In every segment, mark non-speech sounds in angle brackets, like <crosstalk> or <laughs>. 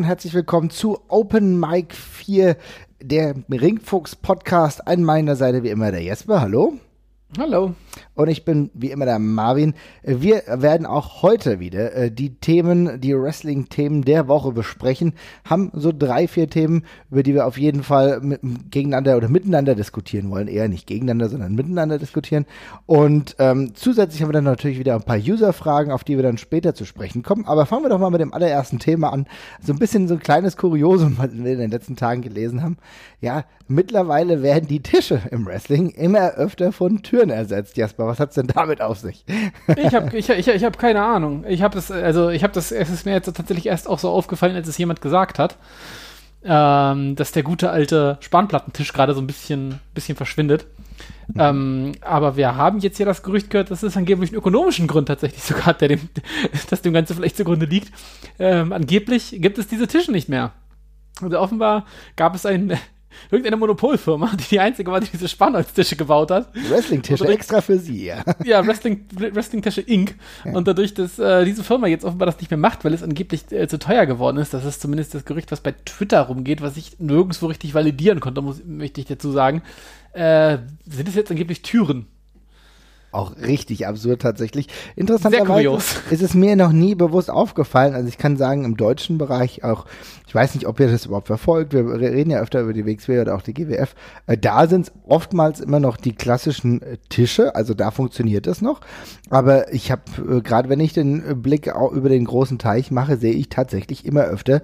und herzlich willkommen zu Open Mic 4, der Ringfuchs Podcast. An meiner Seite wie immer der Jesper. Hallo. Hallo. Und ich bin wie immer der Marvin. Wir werden auch heute wieder äh, die Themen, die Wrestling-Themen der Woche besprechen. Haben so drei, vier Themen, über die wir auf jeden Fall mit, gegeneinander oder miteinander diskutieren wollen. Eher nicht gegeneinander, sondern miteinander diskutieren. Und ähm, zusätzlich haben wir dann natürlich wieder ein paar User-Fragen, auf die wir dann später zu sprechen kommen. Aber fangen wir doch mal mit dem allerersten Thema an. So ein bisschen so ein kleines Kuriosum, was wir in den letzten Tagen gelesen haben. Ja, mittlerweile werden die Tische im Wrestling immer öfter von Türen ersetzt, Jasper. Was hat's denn damit auf sich? ich habe ich, ich, ich hab keine Ahnung. Ich habe das, also ich habe das, es ist mir jetzt tatsächlich erst auch so aufgefallen, als es jemand gesagt hat, ähm, dass der gute alte Spanplattentisch gerade so ein bisschen, bisschen verschwindet. Ähm, aber wir haben jetzt hier das Gerücht gehört, dass es angeblich einen ökonomischen Grund tatsächlich sogar hat, der dem, <laughs> dass dem Ganze vielleicht zugrunde liegt. Ähm, angeblich gibt es diese Tische nicht mehr. Also offenbar gab es ein irgendeine Monopolfirma, die die einzige war, die diese Spannholztische gebaut hat. Wrestling-Tische extra für sie, ja. <laughs> Ja, Wrestling, Wrestling-Tische Inc. Ja. Und dadurch, dass äh, diese Firma jetzt offenbar das nicht mehr macht, weil es angeblich äh, zu teuer geworden ist, das ist zumindest das Gerücht, was bei Twitter rumgeht, was ich nirgendwo richtig validieren konnte, muss, möchte ich dazu sagen, äh, sind es jetzt angeblich Türen auch richtig absurd tatsächlich. Interessanterweise <laughs> ist es mir noch nie bewusst aufgefallen. Also ich kann sagen, im deutschen Bereich auch, ich weiß nicht, ob ihr das überhaupt verfolgt, wir reden ja öfter über die WXW oder auch die GWF, äh, da sind es oftmals immer noch die klassischen äh, Tische, also da funktioniert das noch. Aber ich habe, äh, gerade wenn ich den Blick auch über den großen Teich mache, sehe ich tatsächlich immer öfter,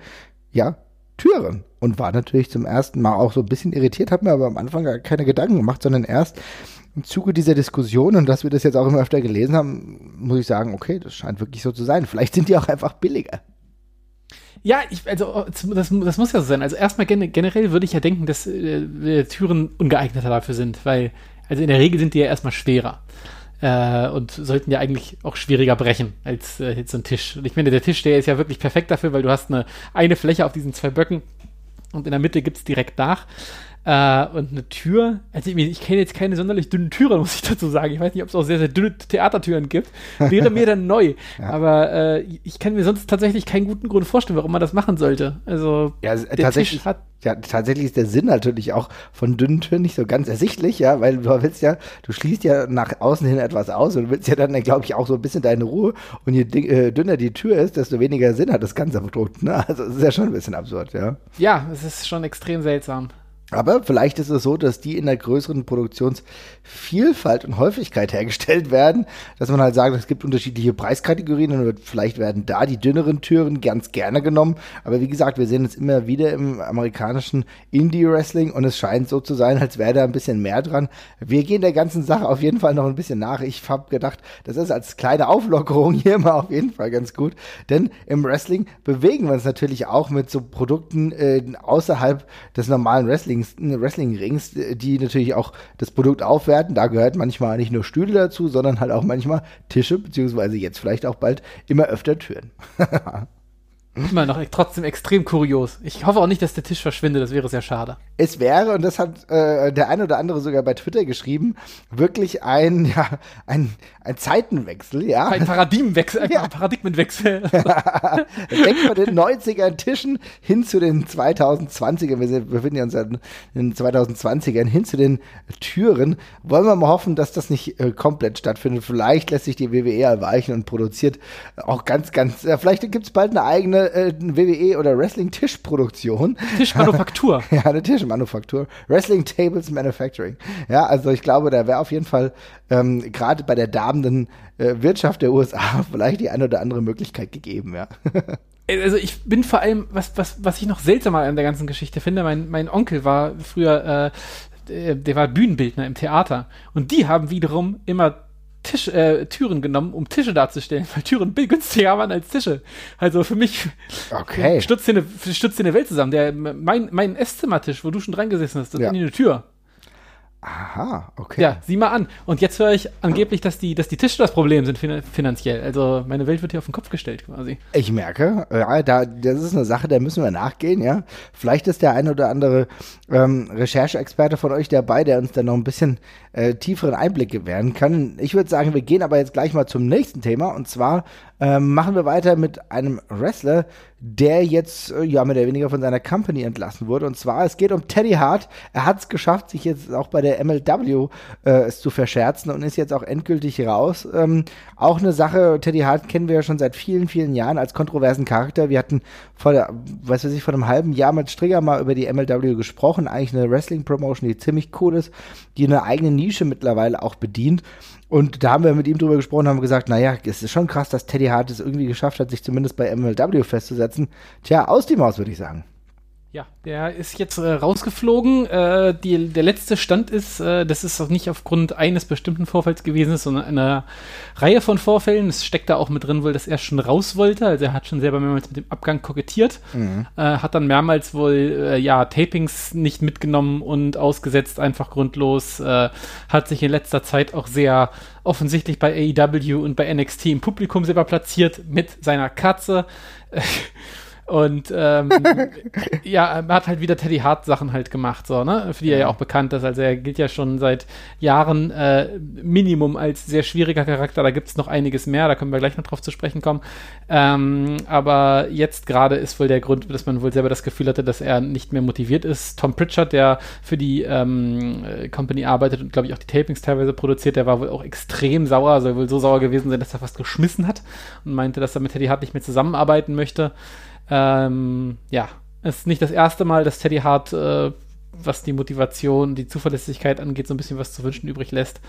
ja, Türen und war natürlich zum ersten Mal auch so ein bisschen irritiert, habe mir aber am Anfang gar keine Gedanken gemacht, sondern erst im Zuge dieser Diskussion und dass wir das jetzt auch immer öfter gelesen haben, muss ich sagen, okay, das scheint wirklich so zu sein. Vielleicht sind die auch einfach billiger. Ja, ich, also das, das muss ja so sein. Also erstmal generell würde ich ja denken, dass äh, Türen ungeeigneter dafür sind, weil, also in der Regel sind die ja erstmal schwerer. Äh, und sollten ja eigentlich auch schwieriger brechen als äh, jetzt so ein Tisch. Und ich meine, der Tisch, der ist ja wirklich perfekt dafür, weil du hast eine, eine Fläche auf diesen zwei Böcken und in der Mitte gibt es direkt nach. Äh, und eine Tür, also ich, ich kenne jetzt keine sonderlich dünnen Türen, <laughs> muss ich dazu sagen. Ich weiß nicht, ob es auch sehr, sehr dünne Theatertüren gibt. Wäre mir dann neu. <laughs> Ja. Aber äh, ich kann mir sonst tatsächlich keinen guten Grund vorstellen, warum man das machen sollte. Also ja, tatsächlich, hat ja, tatsächlich ist der Sinn natürlich auch von dünnen Türen nicht so ganz ersichtlich, ja, weil du willst ja, du schließt ja nach außen hin etwas aus und du willst ja dann, glaube ich, auch so ein bisschen deine Ruhe. Und je äh, dünner die Tür ist, desto weniger Sinn hat das ganze Produkt. Ne? Also es ist ja schon ein bisschen absurd, ja. Ja, es ist schon extrem seltsam. Aber vielleicht ist es so, dass die in der größeren Produktionsvielfalt und Häufigkeit hergestellt werden, dass man halt sagt, es gibt unterschiedliche Preiskategorien und vielleicht werden da die dünneren Türen ganz gerne genommen. Aber wie gesagt, wir sehen es immer wieder im amerikanischen Indie-Wrestling und es scheint so zu sein, als wäre da ein bisschen mehr dran. Wir gehen der ganzen Sache auf jeden Fall noch ein bisschen nach. Ich habe gedacht, das ist als kleine Auflockerung hier mal auf jeden Fall ganz gut. Denn im Wrestling bewegen wir uns natürlich auch mit so Produkten äh, außerhalb des normalen Wrestling Wrestling-Rings, die natürlich auch das Produkt aufwerten. Da gehört manchmal nicht nur Stühle dazu, sondern halt auch manchmal Tische, beziehungsweise jetzt vielleicht auch bald immer öfter Türen. <laughs> Immer noch trotzdem extrem kurios. Ich hoffe auch nicht, dass der Tisch verschwindet, das wäre sehr schade. Es wäre, und das hat äh, der eine oder andere sogar bei Twitter geschrieben, wirklich ein, ja, ein, ein Zeitenwechsel, ja. Ein Paradigmenwechsel, ein ja. Paradigmenwechsel. <laughs> Denkt von den 90er Tischen hin zu den 2020er, wir befinden uns ja in den 2020ern, hin zu den Türen. Wollen wir mal hoffen, dass das nicht äh, komplett stattfindet. Vielleicht lässt sich die WWE erweichen und produziert auch ganz, ganz, äh, vielleicht gibt es bald eine eigene äh, WWE oder Wrestling-Tischproduktion. Tischmanufaktur. <laughs> ja, eine Tischmanufaktur. Wrestling Tables Manufacturing. Ja, also ich glaube, da wäre auf jeden Fall ähm, gerade bei der darbenden äh, Wirtschaft der USA <laughs> vielleicht die eine oder andere Möglichkeit gegeben, ja. <laughs> also ich bin vor allem, was, was, was ich noch seltsamer an der ganzen Geschichte finde, mein, mein Onkel war früher, äh, der war Bühnenbildner im Theater und die haben wiederum immer Tisch, äh, Türen genommen, um Tische darzustellen, <laughs> weil Türen günstiger waren als Tische. Also für mich okay. <laughs> stürzt hier eine, hier eine Welt zusammen. Der, mein, mein Esszimmertisch, wo du schon dran gesessen hast, das ja. ist eine Tür. Aha, okay. Ja, sieh mal an. Und jetzt höre ich angeblich, dass die, dass die Tische das Problem sind fin finanziell. Also meine Welt wird hier auf den Kopf gestellt quasi. Ich merke, ja, da, das ist eine Sache, der müssen wir nachgehen, ja. Vielleicht ist der ein oder andere ähm, Rechercheexperte von euch dabei, der uns dann noch ein bisschen äh, tieferen Einblick gewähren kann. Ich würde sagen, wir gehen aber jetzt gleich mal zum nächsten Thema und zwar ähm, machen wir weiter mit einem Wrestler, der jetzt äh, ja mehr oder weniger von seiner Company entlassen wurde. Und zwar, es geht um Teddy Hart. Er hat es geschafft, sich jetzt auch bei der MLW äh, zu verscherzen und ist jetzt auch endgültig raus. Ähm, auch eine Sache, Teddy Hart kennen wir ja schon seit vielen, vielen Jahren als kontroversen Charakter. Wir hatten vor der, was weiß ich, vor einem halben Jahr mit Strigger mal über die MLW gesprochen. Eigentlich eine Wrestling-Promotion, die ziemlich cool ist, die eine eigene Nische mittlerweile auch bedient. Und da haben wir mit ihm drüber gesprochen, haben gesagt, naja, es ist schon krass, dass Teddy Hart es irgendwie geschafft hat, sich zumindest bei MLW festzusetzen. Tja, aus die Maus, würde ich sagen. Ja, der ist jetzt äh, rausgeflogen. Äh, die, der letzte Stand ist, äh, das ist auch nicht aufgrund eines bestimmten Vorfalls gewesen, sondern eine Reihe von Vorfällen. Es steckt da auch mit drin wohl, dass er schon raus wollte. Also er hat schon selber mehrmals mit dem Abgang kokettiert. Mhm. Äh, hat dann mehrmals wohl, äh, ja, Tapings nicht mitgenommen und ausgesetzt, einfach grundlos. Äh, hat sich in letzter Zeit auch sehr offensichtlich bei AEW und bei NXT im Publikum selber platziert mit seiner Katze. <laughs> Und ähm, <laughs> ja, er hat halt wieder Teddy Hart Sachen halt gemacht, so, ne? Für die er ja auch bekannt ist. Also er gilt ja schon seit Jahren äh, Minimum als sehr schwieriger Charakter. Da gibt es noch einiges mehr, da können wir gleich noch drauf zu sprechen kommen. Ähm, aber jetzt gerade ist wohl der Grund, dass man wohl selber das Gefühl hatte, dass er nicht mehr motiviert ist. Tom Pritchard, der für die ähm, Company arbeitet und glaube ich auch die Tapings teilweise produziert, der war wohl auch extrem sauer, soll wohl so sauer gewesen sein, dass er fast geschmissen hat und meinte, dass er mit Teddy Hart nicht mehr zusammenarbeiten möchte. Ähm, ja, es ist nicht das erste Mal, dass Teddy Hart, äh, was die Motivation, die Zuverlässigkeit angeht, so ein bisschen was zu wünschen übrig lässt.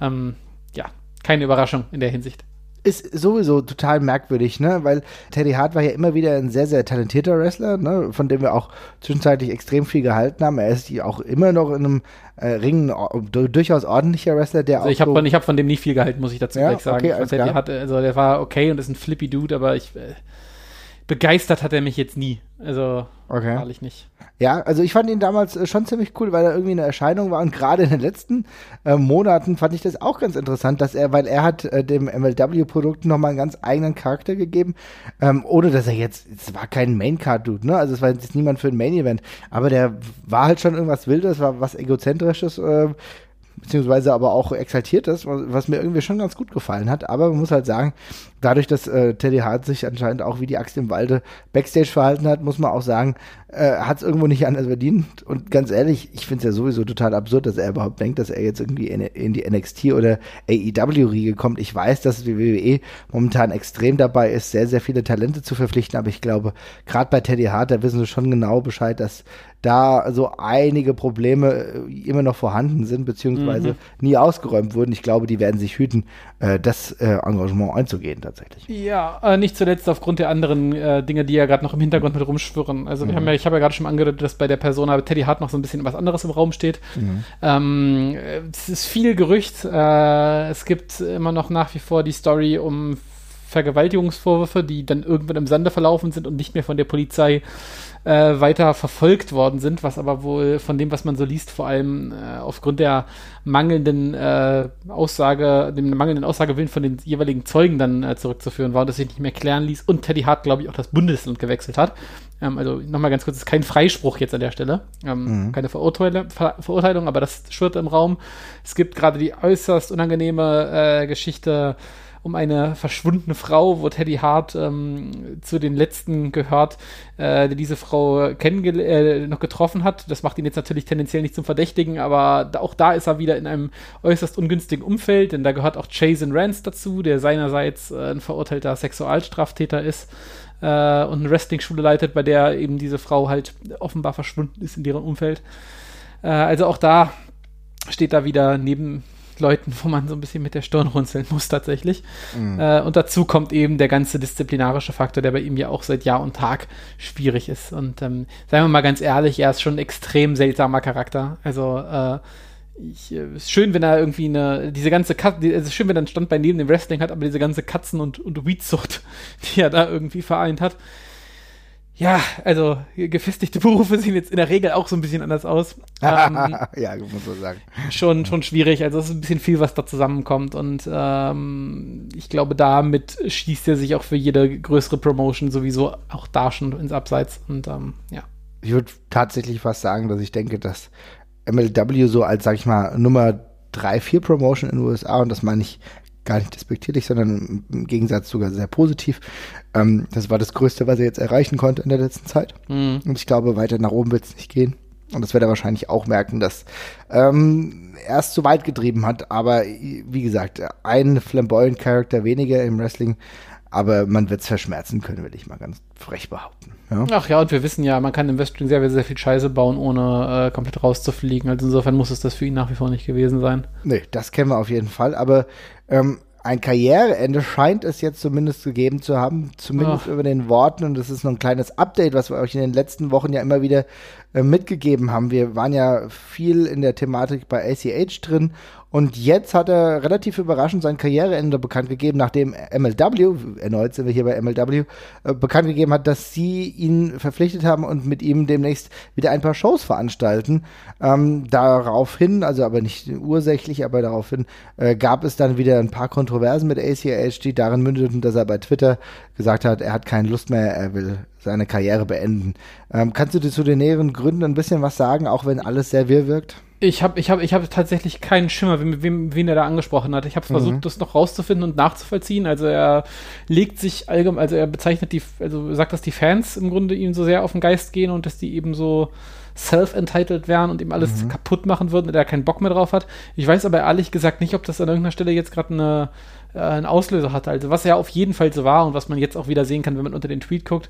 Ähm, ja, keine Überraschung in der Hinsicht ist sowieso total merkwürdig, ne? Weil Teddy Hart war ja immer wieder ein sehr, sehr talentierter Wrestler, ne? Von dem wir auch zwischenzeitlich extrem viel gehalten haben. Er ist auch immer noch in einem äh, Ring durchaus ordentlicher Wrestler, der also auch. Ich habe so hab von dem nicht viel gehalten, muss ich dazu ja, gleich sagen. Okay, Teddy Hart, also der war okay und ist ein flippy Dude, aber ich. Äh, begeistert hat er mich jetzt nie. Also, okay. wahrlich nicht. Ja, also ich fand ihn damals äh, schon ziemlich cool, weil er irgendwie eine Erscheinung war und gerade in den letzten äh, Monaten fand ich das auch ganz interessant, dass er, weil er hat äh, dem MLW-Produkt nochmal einen ganz eigenen Charakter gegeben, ähm, ohne dass er jetzt, es war kein Main-Card-Dude, ne, also es war jetzt niemand für ein Main-Event, aber der war halt schon irgendwas Wildes, war was Egozentrisches, äh, beziehungsweise aber auch exaltiert ist, was mir irgendwie schon ganz gut gefallen hat. Aber man muss halt sagen, dadurch, dass äh, Teddy Hart sich anscheinend auch wie die Axt im Walde Backstage verhalten hat, muss man auch sagen, äh, hat es irgendwo nicht anders verdient. Und ganz ehrlich, ich finde es ja sowieso total absurd, dass er überhaupt denkt, dass er jetzt irgendwie in, in die NXT oder AEW-Riege kommt. Ich weiß, dass die WWE momentan extrem dabei ist, sehr, sehr viele Talente zu verpflichten, aber ich glaube, gerade bei Teddy Hart, da wissen sie schon genau Bescheid, dass da so einige Probleme äh, immer noch vorhanden sind, beziehungsweise mhm. nie ausgeräumt wurden. Ich glaube, die werden sich hüten, äh, das äh, Engagement einzugehen tatsächlich. Ja, nicht zuletzt aufgrund der anderen Dinge, die ja gerade noch im Hintergrund mit rumschwirren. Also mhm. ja, ich habe ja gerade schon angedeutet, dass bei der Persona Teddy Hart noch so ein bisschen was anderes im Raum steht. Mhm. Ähm, es ist viel Gerücht. Es gibt immer noch nach wie vor die Story um Vergewaltigungsvorwürfe, die dann irgendwann im Sande verlaufen sind und nicht mehr von der Polizei äh, weiter verfolgt worden sind, was aber wohl von dem, was man so liest, vor allem äh, aufgrund der mangelnden äh, Aussage, dem mangelnden Aussagewillen von den jeweiligen Zeugen dann äh, zurückzuführen war und das sich nicht mehr klären ließ und Teddy Hart, glaube ich, auch das Bundesland gewechselt hat. Ähm, also nochmal ganz kurz, ist kein Freispruch jetzt an der Stelle, ähm, mhm. keine Verurteile, Ver Verurteilung, aber das schwirrt im Raum. Es gibt gerade die äußerst unangenehme äh, Geschichte um eine verschwundene Frau, wo Teddy Hart ähm, zu den letzten gehört, äh, der diese Frau äh, noch getroffen hat. Das macht ihn jetzt natürlich tendenziell nicht zum Verdächtigen, aber auch da ist er wieder in einem äußerst ungünstigen Umfeld, denn da gehört auch Jason Rance dazu, der seinerseits äh, ein verurteilter Sexualstraftäter ist äh, und eine Wrestling-Schule leitet, bei der eben diese Frau halt offenbar verschwunden ist in deren Umfeld. Äh, also auch da steht da wieder neben Leuten, wo man so ein bisschen mit der Stirn runzeln muss tatsächlich. Mhm. Äh, und dazu kommt eben der ganze disziplinarische Faktor, der bei ihm ja auch seit Jahr und Tag schwierig ist. Und ähm, seien wir mal ganz ehrlich, er ist schon ein extrem seltsamer Charakter. Also äh, ich, äh, ist schön, wenn er irgendwie eine, diese ganze Katze, es ist schön, wenn er einen Standbein neben dem Wrestling hat, aber diese ganze Katzen- und, und Weedsucht, <laughs> die er da irgendwie vereint hat, Ja, also gefestigte Berufe sehen jetzt in der Regel auch so ein bisschen anders aus. <laughs> ähm, ja, muss man sagen. Schon, schon schwierig. Also es ist ein bisschen viel, was da zusammenkommt. Und ähm, ich glaube, damit schießt er sich auch für jede größere Promotion sowieso auch da schon ins Abseits. Und ähm, ja. Ich würde tatsächlich fast sagen, dass ich denke, dass MLW so als, sag ich mal, Nummer 3, 4 Promotion in den USA, und das meine ich gar nicht despektierlich, sondern im Gegensatz sogar sehr positiv. Ähm, das war das Größte, was er jetzt erreichen konnte in der letzten Zeit. Mhm. Und ich glaube, weiter nach oben wird es nicht gehen. Und das wird er wahrscheinlich auch merken, dass ähm, er es zu weit getrieben hat. Aber wie gesagt, ein flamboyant Charakter weniger im Wrestling. Aber man wird es verschmerzen können, will ich mal ganz frech behaupten. Ja? Ach ja, und wir wissen ja, man kann im Wrestling sehr, sehr viel Scheiße bauen, ohne äh, komplett rauszufliegen. Also insofern muss es das für ihn nach wie vor nicht gewesen sein. Nee, das kennen wir auf jeden Fall. Aber ähm, ein Karriereende scheint es jetzt zumindest gegeben zu haben, zumindest Ach. über den Worten. Und das ist nur ein kleines Update, was wir euch in den letzten Wochen ja immer wieder äh, mitgegeben haben. Wir waren ja viel in der Thematik bei ACH drin und jetzt hat er relativ überraschend sein Karriereende bekannt gegeben, nachdem MLW, erneut sind wir hier bei MLW, äh, bekannt gegeben hat, dass sie ihn verpflichtet haben und mit ihm demnächst wieder ein paar Shows veranstalten. Ähm, daraufhin, also aber nicht ursächlich, aber daraufhin äh, gab es dann wieder ein paar Kontroversen mit ACH, die darin mündeten, dass er bei Twitter gesagt hat, er hat keine Lust mehr, er will seine Karriere beenden. Ähm, kannst du dir zu den näheren Gründen ein bisschen was sagen, auch wenn alles sehr wirr wirkt? Ich habe ich hab, ich hab tatsächlich keinen Schimmer, wem, wem, wen er da angesprochen hat. Ich habe versucht, mhm. das noch rauszufinden und nachzuvollziehen. Also er legt sich allgemein, also er bezeichnet die, also sagt, dass die Fans im Grunde ihm so sehr auf den Geist gehen und dass die eben so self-entitled wären und ihm alles mhm. kaputt machen würden und er keinen Bock mehr drauf hat. Ich weiß aber ehrlich gesagt nicht, ob das an irgendeiner Stelle jetzt gerade eine äh, einen Auslöser hatte. Also was ja auf jeden Fall so war und was man jetzt auch wieder sehen kann, wenn man unter den Tweet guckt,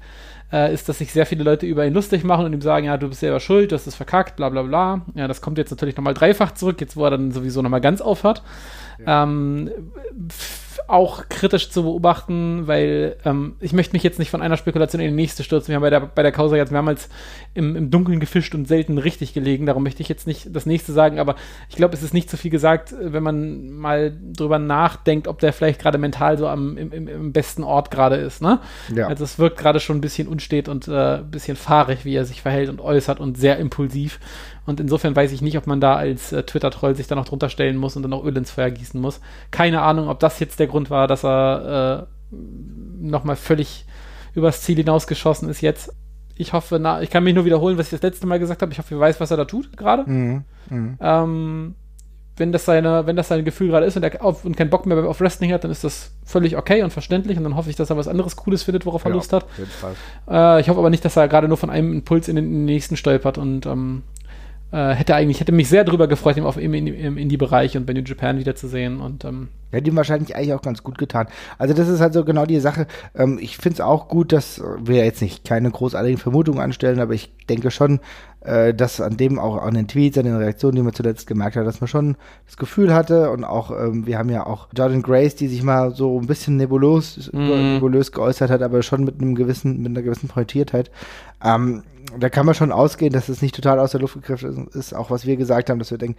äh, ist, dass sich sehr viele Leute über ihn lustig machen und ihm sagen, ja, du bist selber schuld, du hast es verkackt, bla bla bla. Ja, das kommt jetzt natürlich nochmal dreifach zurück, jetzt wo er dann sowieso nochmal ganz aufhört. Ja. Ähm, auch kritisch zu beobachten, weil ähm, ich möchte mich jetzt nicht von einer Spekulation in die nächste stürzen. Wir haben bei der, bei der Causa jetzt mehrmals im, im Dunkeln gefischt und selten richtig gelegen. Darum möchte ich jetzt nicht das nächste sagen, aber ich glaube, es ist nicht zu viel gesagt, wenn man mal drüber nachdenkt, ob der vielleicht gerade mental so am im, im, im besten Ort gerade ist. Ne? Ja. Also es wirkt gerade schon ein bisschen unstet und äh, ein bisschen fahrig, wie er sich verhält und äußert und sehr impulsiv. Und insofern weiß ich nicht, ob man da als äh, Twitter-Troll sich da noch drunter stellen muss und dann noch Öl ins Feuer gießen muss. Keine Ahnung, ob das jetzt der Grund war, dass er äh, nochmal völlig übers Ziel hinausgeschossen ist jetzt. Ich hoffe, na, ich kann mich nur wiederholen, was ich das letzte Mal gesagt habe. Ich hoffe, ihr weiß, was er da tut gerade. Mhm. Mhm. Ähm, wenn das seine, wenn das sein Gefühl gerade ist und er auf, und keinen Bock mehr auf Wrestling hat, dann ist das völlig okay und verständlich und dann hoffe ich, dass er was anderes Cooles findet, worauf er Lust hat. Auf jeden Fall. Äh, ich hoffe aber nicht, dass er gerade nur von einem Impuls in den, in den nächsten stolpert und ähm, äh, hätte eigentlich, hätte mich sehr darüber gefreut, ihn auf im, im Indie-Bereich und bei New Japan wiederzusehen und ähm, Hätte ihm wahrscheinlich eigentlich auch ganz gut getan. Also das ist halt so genau die Sache. Ähm, ich finde es auch gut, dass wir jetzt nicht keine großartigen Vermutungen anstellen, aber ich denke schon, äh, dass an dem auch an den Tweets, an den Reaktionen, die man zuletzt gemerkt hat, dass man schon das Gefühl hatte und auch, ähm, wir haben ja auch Jordan Grace, die sich mal so ein bisschen nebulös, mm. nebulös geäußert hat, aber schon mit einem gewissen, mit einer gewissen Pointiertheit. Ähm, da kann man schon ausgehen, dass es nicht total aus der Luft gegriffen ist, auch was wir gesagt haben, dass wir denken,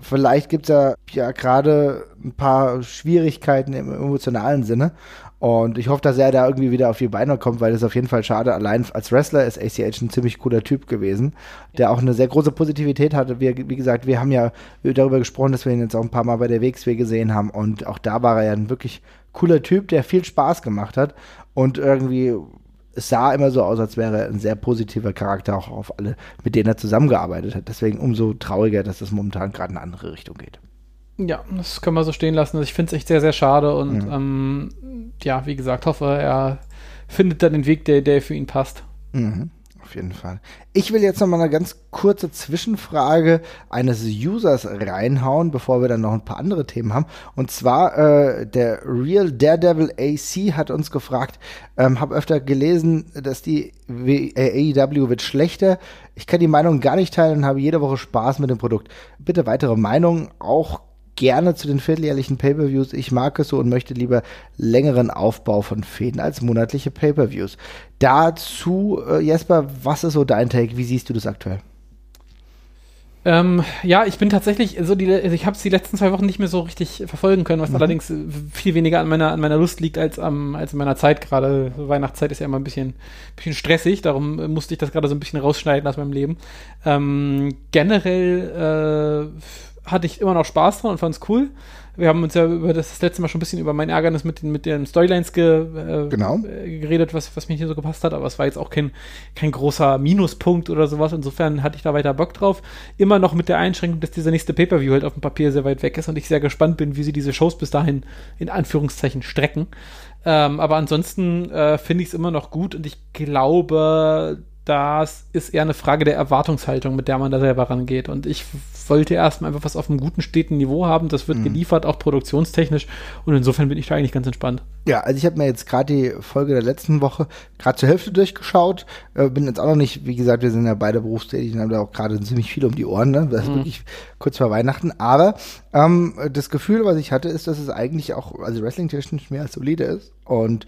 vielleicht gibt es ja, ja gerade ein paar Schwierigkeiten im emotionalen Sinne. Und ich hoffe, dass er da irgendwie wieder auf die Beine kommt, weil das ist auf jeden Fall schade. Allein als Wrestler ist ACH ein ziemlich cooler Typ gewesen, der auch eine sehr große Positivität hatte. Wir, wie gesagt, wir haben ja darüber gesprochen, dass wir ihn jetzt auch ein paar Mal bei der WXW gesehen haben. Und auch da war er ja ein wirklich cooler Typ, der viel Spaß gemacht hat. Und irgendwie es sah immer so aus, als wäre er ein sehr positiver Charakter auch auf alle, mit denen er zusammengearbeitet hat. Deswegen umso trauriger, dass das momentan gerade in eine andere Richtung geht. Ja, das können wir so stehen lassen. Ich finde es echt sehr, sehr schade und mhm. ähm, ja, wie gesagt, hoffe, er findet dann den Weg, der, der für ihn passt. Mhm. Auf jeden Fall. Ich will jetzt noch mal eine ganz kurze Zwischenfrage eines Users reinhauen, bevor wir dann noch ein paar andere Themen haben. Und zwar äh, der Real Daredevil AC hat uns gefragt, ähm, habe öfter gelesen, dass die AEW wird schlechter. Ich kann die Meinung gar nicht teilen und habe jede Woche Spaß mit dem Produkt. Bitte weitere Meinungen, auch gerne zu den vierteljährlichen Pay-per-Views. Ich mag es so und möchte lieber längeren Aufbau von Fäden als monatliche Pay-per-Views. Dazu, äh, Jesper, was ist so dein Take? Wie siehst du das aktuell? Ähm, ja, ich bin tatsächlich so die, also ich habe es die letzten zwei Wochen nicht mehr so richtig verfolgen können, was mhm. allerdings viel weniger an meiner, an meiner Lust liegt als, am, als in meiner Zeit gerade. Weihnachtszeit ist ja immer ein bisschen, bisschen stressig, darum musste ich das gerade so ein bisschen rausschneiden aus meinem Leben. Ähm, generell äh, hatte ich immer noch Spaß dran und fand es cool. Wir haben uns ja über das, das, letzte Mal schon ein bisschen über mein Ärgernis mit den, mit den Storylines ge, äh, genau. Äh, geredet, was, was mir hier so gepasst hat, aber es war jetzt auch kein, kein großer Minuspunkt oder sowas. Insofern hatte ich da weiter Bock drauf. Immer noch mit der Einschränkung, dass dieser nächste Pay-Per-View halt auf dem Papier sehr weit weg ist und ich sehr gespannt bin, wie sie diese Shows bis dahin in Anführungszeichen strecken. Ähm, aber ansonsten äh, finde ich es immer noch gut und ich glaube, das ist eher eine Frage der Erwartungshaltung, mit der man da selber rangeht. Und ich wollte erstmal einfach was auf einem guten, steten Niveau haben. Das wird mhm. geliefert, auch produktionstechnisch. Und insofern bin ich da eigentlich ganz entspannt. Ja, also ich habe mir jetzt gerade die Folge der letzten Woche gerade zur Hälfte durchgeschaut. Äh, bin jetzt auch noch nicht, wie gesagt, wir sind ja beide berufstätig und haben da auch gerade ziemlich viel um die Ohren. Ne? Das ist mhm. wirklich kurz vor Weihnachten. Aber ähm, das Gefühl, was ich hatte, ist, dass es eigentlich auch, also wrestling-technisch mehr als solide ist. Und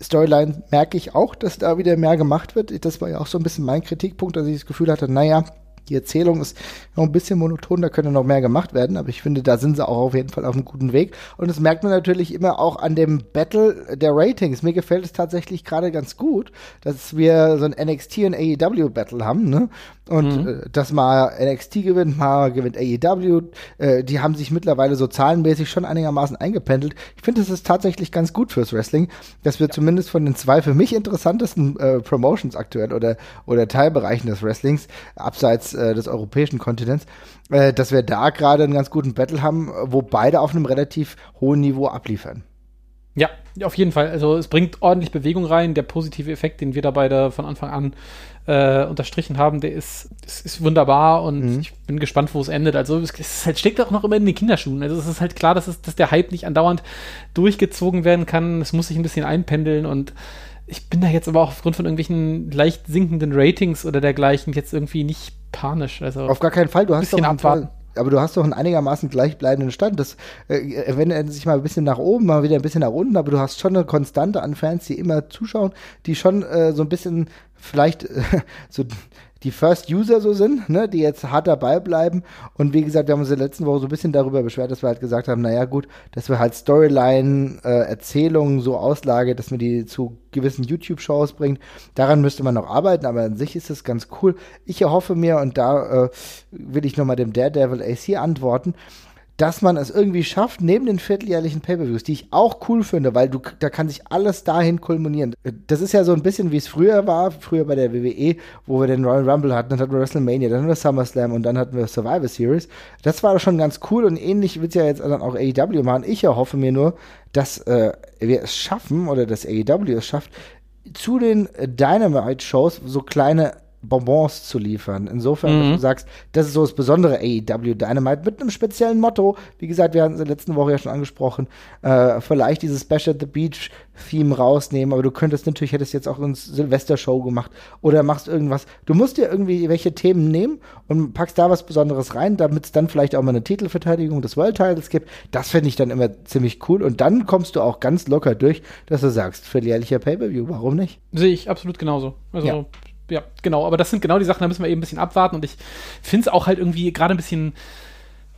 Storyline merke ich auch, dass da wieder mehr gemacht wird. Das war ja auch so ein bisschen mein Kritikpunkt, dass ich das Gefühl hatte, naja, die Erzählung ist noch ein bisschen monoton, da könnte noch mehr gemacht werden, aber ich finde, da sind sie auch auf jeden Fall auf einem guten Weg. Und das merkt man natürlich immer auch an dem Battle der Ratings. Mir gefällt es tatsächlich gerade ganz gut, dass wir so ein NXT und AEW Battle haben, ne? Und mhm. äh, dass mal NXT gewinnt, mal gewinnt AEW. Äh, die haben sich mittlerweile so zahlenmäßig schon einigermaßen eingependelt. Ich finde, es ist tatsächlich ganz gut fürs Wrestling, dass wir ja. zumindest von den zwei für mich interessantesten äh, Promotions aktuell oder, oder Teilbereichen des Wrestlings, abseits äh, des europäischen Kontinents, äh, dass wir da gerade einen ganz guten Battle haben, wo beide auf einem relativ hohen Niveau abliefern. Ja, auf jeden Fall. Also es bringt ordentlich Bewegung rein. Der positive Effekt, den wir da beide von Anfang an äh, unterstrichen haben, der ist, ist, ist wunderbar und mhm. ich bin gespannt, wo es endet. Also es, es halt, steckt auch noch immer in den Kinderschuhen. Also es ist halt klar, dass, es, dass der Hype nicht andauernd durchgezogen werden kann. Es muss sich ein bisschen einpendeln und ich bin da jetzt aber auch aufgrund von irgendwelchen leicht sinkenden Ratings oder dergleichen jetzt irgendwie nicht panisch. Also Auf gar keinen Fall. Du hast doch abwarten. aber du hast doch einen einigermaßen gleichbleibenden Stand. Das, äh, wenn er sich mal ein bisschen nach oben, mal wieder ein bisschen nach unten, aber du hast schon eine Konstante an Fans, die immer zuschauen, die schon äh, so ein bisschen vielleicht äh, <laughs> so die First User so sind, ne, die jetzt hart dabei bleiben. Und wie gesagt, wir haben uns in der letzten Woche so ein bisschen darüber beschwert, dass wir halt gesagt haben, naja gut, dass wir halt Storyline, äh, Erzählungen so auslage, dass man die zu gewissen YouTube-Shows bringt. Daran müsste man noch arbeiten, aber an sich ist es ganz cool. Ich erhoffe mir, und da äh, will ich nochmal dem Daredevil AC antworten, dass man es irgendwie schafft, neben den vierteljährlichen Pay-Per-Views, die ich auch cool finde, weil du, da kann sich alles dahin kulminieren. Das ist ja so ein bisschen, wie es früher war, früher bei der WWE, wo wir den Royal Rumble hatten, dann hatten wir WrestleMania, dann hatten wir SummerSlam und dann hatten wir Survivor Series. Das war schon ganz cool und ähnlich wird es ja jetzt dann auch AEW machen. Ich erhoffe mir nur, dass äh, wir es schaffen oder dass AEW es schafft, zu den Dynamite-Shows so kleine Bonbons zu liefern. Insofern, mhm. du sagst, das ist so das besondere AEW Dynamite mit einem speziellen Motto. Wie gesagt, wir hatten es in der letzten Woche ja schon angesprochen. Äh, vielleicht dieses Special at the Beach Theme rausnehmen, aber du könntest natürlich, hättest jetzt auch eine Silvester-Show gemacht oder machst irgendwas. Du musst dir irgendwie welche Themen nehmen und packst da was Besonderes rein, damit es dann vielleicht auch mal eine Titelverteidigung des World Titles gibt. Das fände ich dann immer ziemlich cool und dann kommst du auch ganz locker durch, dass du sagst, für jährlicher Pay-Per-View, warum nicht? Sehe ich absolut genauso. Also ja ja, genau, aber das sind genau die Sachen, da müssen wir eben ein bisschen abwarten und ich finde es auch halt irgendwie gerade ein bisschen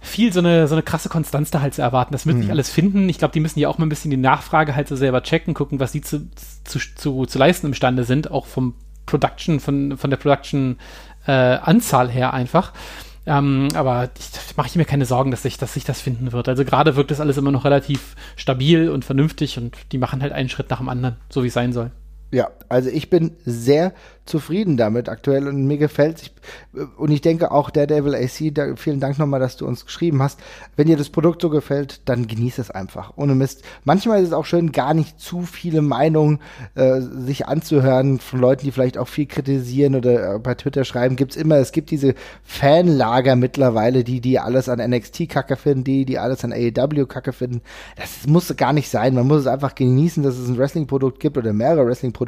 viel so eine, so eine krasse Konstanz da halt zu erwarten. Das wird mhm. nicht alles finden. Ich glaube, die müssen ja auch mal ein bisschen die Nachfrage halt so selber checken, gucken, was sie zu, zu, zu, zu leisten imstande sind, auch vom Production, von, von der Production-Anzahl äh, her einfach. Ähm, aber ich mache ich mir keine Sorgen, dass sich, dass sich das finden wird. Also gerade wirkt das alles immer noch relativ stabil und vernünftig und die machen halt einen Schritt nach dem anderen, so wie es sein soll. Ja, also ich bin sehr zufrieden damit aktuell und mir gefällt ich, und ich denke auch der Devil AC, da, vielen Dank nochmal, dass du uns geschrieben hast. Wenn dir das Produkt so gefällt, dann genieß es einfach, ohne Mist. Manchmal ist es auch schön, gar nicht zu viele Meinungen äh, sich anzuhören von Leuten, die vielleicht auch viel kritisieren oder äh, bei Twitter schreiben. Gibt's immer, es gibt diese Fanlager mittlerweile, die die alles an NXT Kacke finden, die die alles an AEW Kacke finden. Das muss gar nicht sein. Man muss es einfach genießen, dass es ein Wrestling Produkt gibt oder mehrere Wrestling Produkte,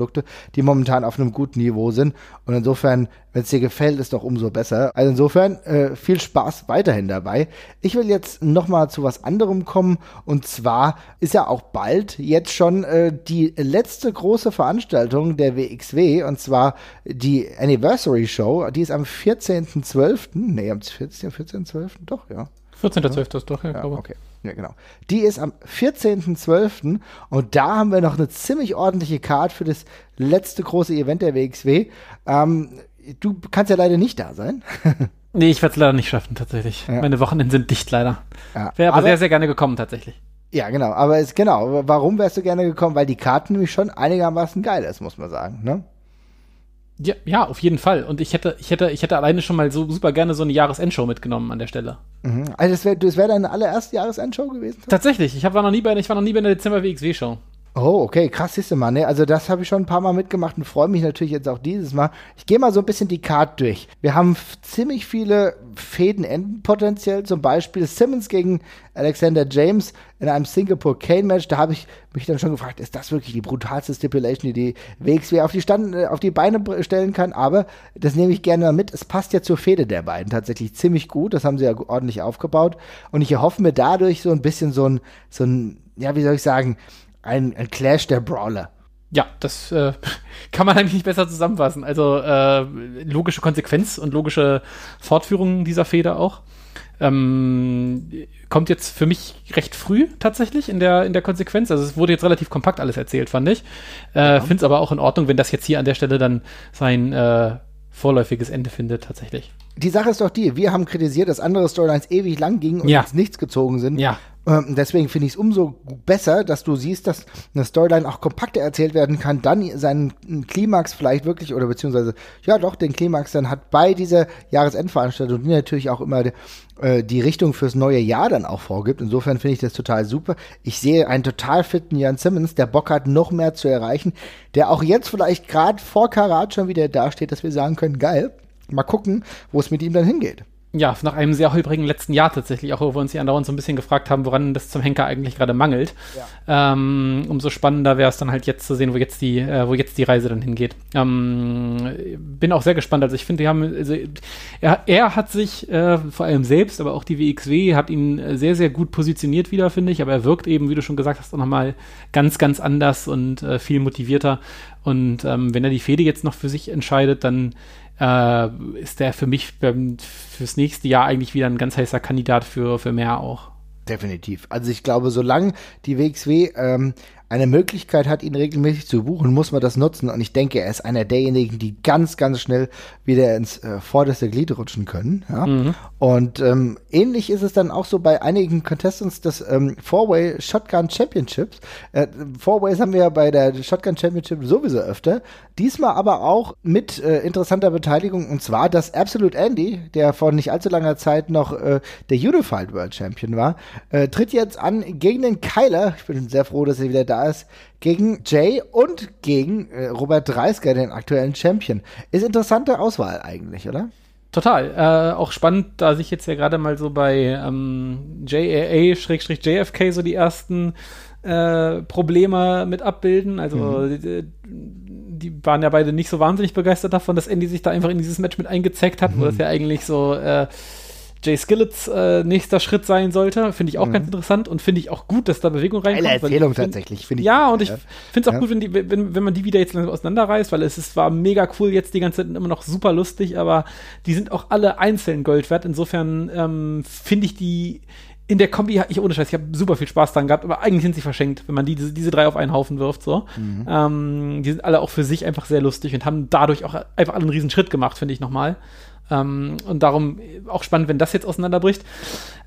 die momentan auf einem guten Niveau sind. Und insofern, wenn es dir gefällt, ist doch umso besser. Also insofern äh, viel Spaß weiterhin dabei. Ich will jetzt noch mal zu was anderem kommen. Und zwar ist ja auch bald jetzt schon äh, die letzte große Veranstaltung der WXW. Und zwar die Anniversary Show. Die ist am 14.12. Nee, am 14.12. 14, doch, ja. 14.12. ist doch, ja, ja okay. Ja, genau. Die ist am 14.12. und da haben wir noch eine ziemlich ordentliche Card für das letzte große Event der WXW. Ähm, du kannst ja leider nicht da sein. <laughs> nee, ich werde es leider nicht schaffen, tatsächlich. Ja. Meine Wochenenden sind dicht, leider. Ja. Wäre aber, aber sehr, sehr gerne gekommen, tatsächlich. Ja, genau. Aber es, genau, warum wärst du gerne gekommen? Weil die Karten nämlich schon einigermaßen geil ist, muss man sagen, ne? Ja, ja, auf jeden Fall. Und ich hätte, ich hätte, ich hätte alleine schon mal so super gerne so eine Jahresendshow mitgenommen an der Stelle. Mhm. Also das wäre das wär deine allererste Jahresendshow gewesen? Tatsächlich. Ich hab, war noch nie bei, ich war noch nie bei der Dezember WXW Show. Oh, okay, krass siehst du mal, ne? Also das habe ich schon ein paar Mal mitgemacht und freue mich natürlich jetzt auch dieses Mal. Ich gehe mal so ein bisschen die Card durch. Wir haben ziemlich viele Fäden enden potenziell, zum Beispiel Simmons gegen Alexander James in einem Singapore Kane Match. Da habe ich mich dann schon gefragt, ist das wirklich die brutalste Stipulation, die die WXW auf die, Stand, äh, auf die Beine stellen kann? Aber das nehme ich gerne mal mit. Es passt ja zur Fäde der beiden tatsächlich ziemlich gut. Das haben sie ja ordentlich aufgebaut. Und ich erhoffe mir dadurch so ein bisschen so ein, so ein, ja, wie soll ich sagen, ein, ein Clash der Brawler. Ja, das äh, <laughs> kann man eigentlich nicht besser zusammenfassen. Also äh, logische Konsequenz und logische Fortführung dieser Feder auch. Ähm, kommt jetzt für mich recht früh tatsächlich in der, in der Konsequenz. Also es wurde jetzt relativ kompakt alles erzählt, fand ich. Äh, ja. Finde es aber auch in Ordnung, wenn das jetzt hier an der Stelle dann sein äh, vorläufiges Ende findet, tatsächlich. Die Sache ist doch die, wir haben kritisiert, dass andere Storylines ewig lang gingen und ja. ins Nichts gezogen sind. Ja. Ähm, deswegen finde ich es umso besser, dass du siehst, dass eine Storyline auch kompakter erzählt werden kann, dann seinen Klimax vielleicht wirklich, oder beziehungsweise, ja doch, den Klimax dann hat bei dieser Jahresendveranstaltung, die natürlich auch immer äh, die Richtung fürs neue Jahr dann auch vorgibt. Insofern finde ich das total super. Ich sehe einen total fitten Jan Simmons, der Bock hat, noch mehr zu erreichen, der auch jetzt vielleicht gerade vor Karat schon wieder dasteht, dass wir sagen können, geil, mal gucken, wo es mit ihm dann hingeht ja, nach einem sehr holprigen letzten Jahr tatsächlich, auch wo wir uns hier andauernd so ein bisschen gefragt haben, woran das zum Henker eigentlich gerade mangelt. Ja. Ähm, umso spannender wäre es dann halt jetzt zu sehen, wo jetzt die, äh, wo jetzt die Reise dann hingeht. Ähm, bin auch sehr gespannt. Also ich finde, die haben, also er, er hat sich äh, vor allem selbst, aber auch die WXW hat ihn sehr, sehr gut positioniert wieder, finde ich. Aber er wirkt eben, wie du schon gesagt hast, auch nochmal ganz, ganz anders und äh, viel motivierter. Und ähm, wenn er die Fehde jetzt noch für sich entscheidet, dann äh, ist der für mich beim, fürs nächste Jahr eigentlich wieder ein ganz heißer Kandidat für, für mehr auch. Definitiv. Also ich glaube, solange die WXW ähm, eine Möglichkeit hat, ihn regelmäßig zu buchen, muss man das nutzen. Und ich denke, er ist einer derjenigen, die ganz, ganz schnell wieder ins äh, vorderste Glied rutschen können. Ja? Mhm. Und ähm, ähnlich ist es dann auch so bei einigen Contestants des ähm, Four-Way Shotgun Championships. Äh, Four-Ways haben wir ja bei der Shotgun Championship sowieso öfter. Diesmal aber auch mit äh, interessanter Beteiligung. Und zwar, dass Absolute Andy, der vor nicht allzu langer Zeit noch äh, der Unified World Champion war, äh, tritt jetzt an gegen den Kyler. Ich bin sehr froh, dass er wieder da ist, gegen Jay und gegen äh, Robert Dreisker, den aktuellen Champion. Ist interessante Auswahl eigentlich, oder? Total. Äh, auch spannend, da sich jetzt ja gerade mal so bei ähm, JAA-JFK so die ersten äh, Probleme mit abbilden. Also mhm. die, die, waren ja beide nicht so wahnsinnig begeistert davon, dass Andy sich da einfach in dieses Match mit eingezeckt hat, mhm. wo das ja eigentlich so äh, Jay Skillets äh, nächster Schritt sein sollte. Finde ich auch mhm. ganz interessant und finde ich auch gut, dass da Bewegung reinkommt. Eine Erzählung find, tatsächlich, finde ich. Ja, und ich finde es auch ja. gut, wenn, die, wenn, wenn man die wieder jetzt auseinanderreißt, weil es ist, war mega cool jetzt die ganze Zeit immer noch super lustig, aber die sind auch alle einzeln Gold wert. Insofern ähm, finde ich die in der Kombi, ich ohne Scheiß, ich habe super viel Spaß dran gehabt, aber eigentlich sind sie verschenkt, wenn man die, diese, diese drei auf einen Haufen wirft. So. Mhm. Ähm, die sind alle auch für sich einfach sehr lustig und haben dadurch auch einfach alle einen riesen Schritt gemacht, finde ich nochmal. Ähm, und darum auch spannend, wenn das jetzt auseinanderbricht.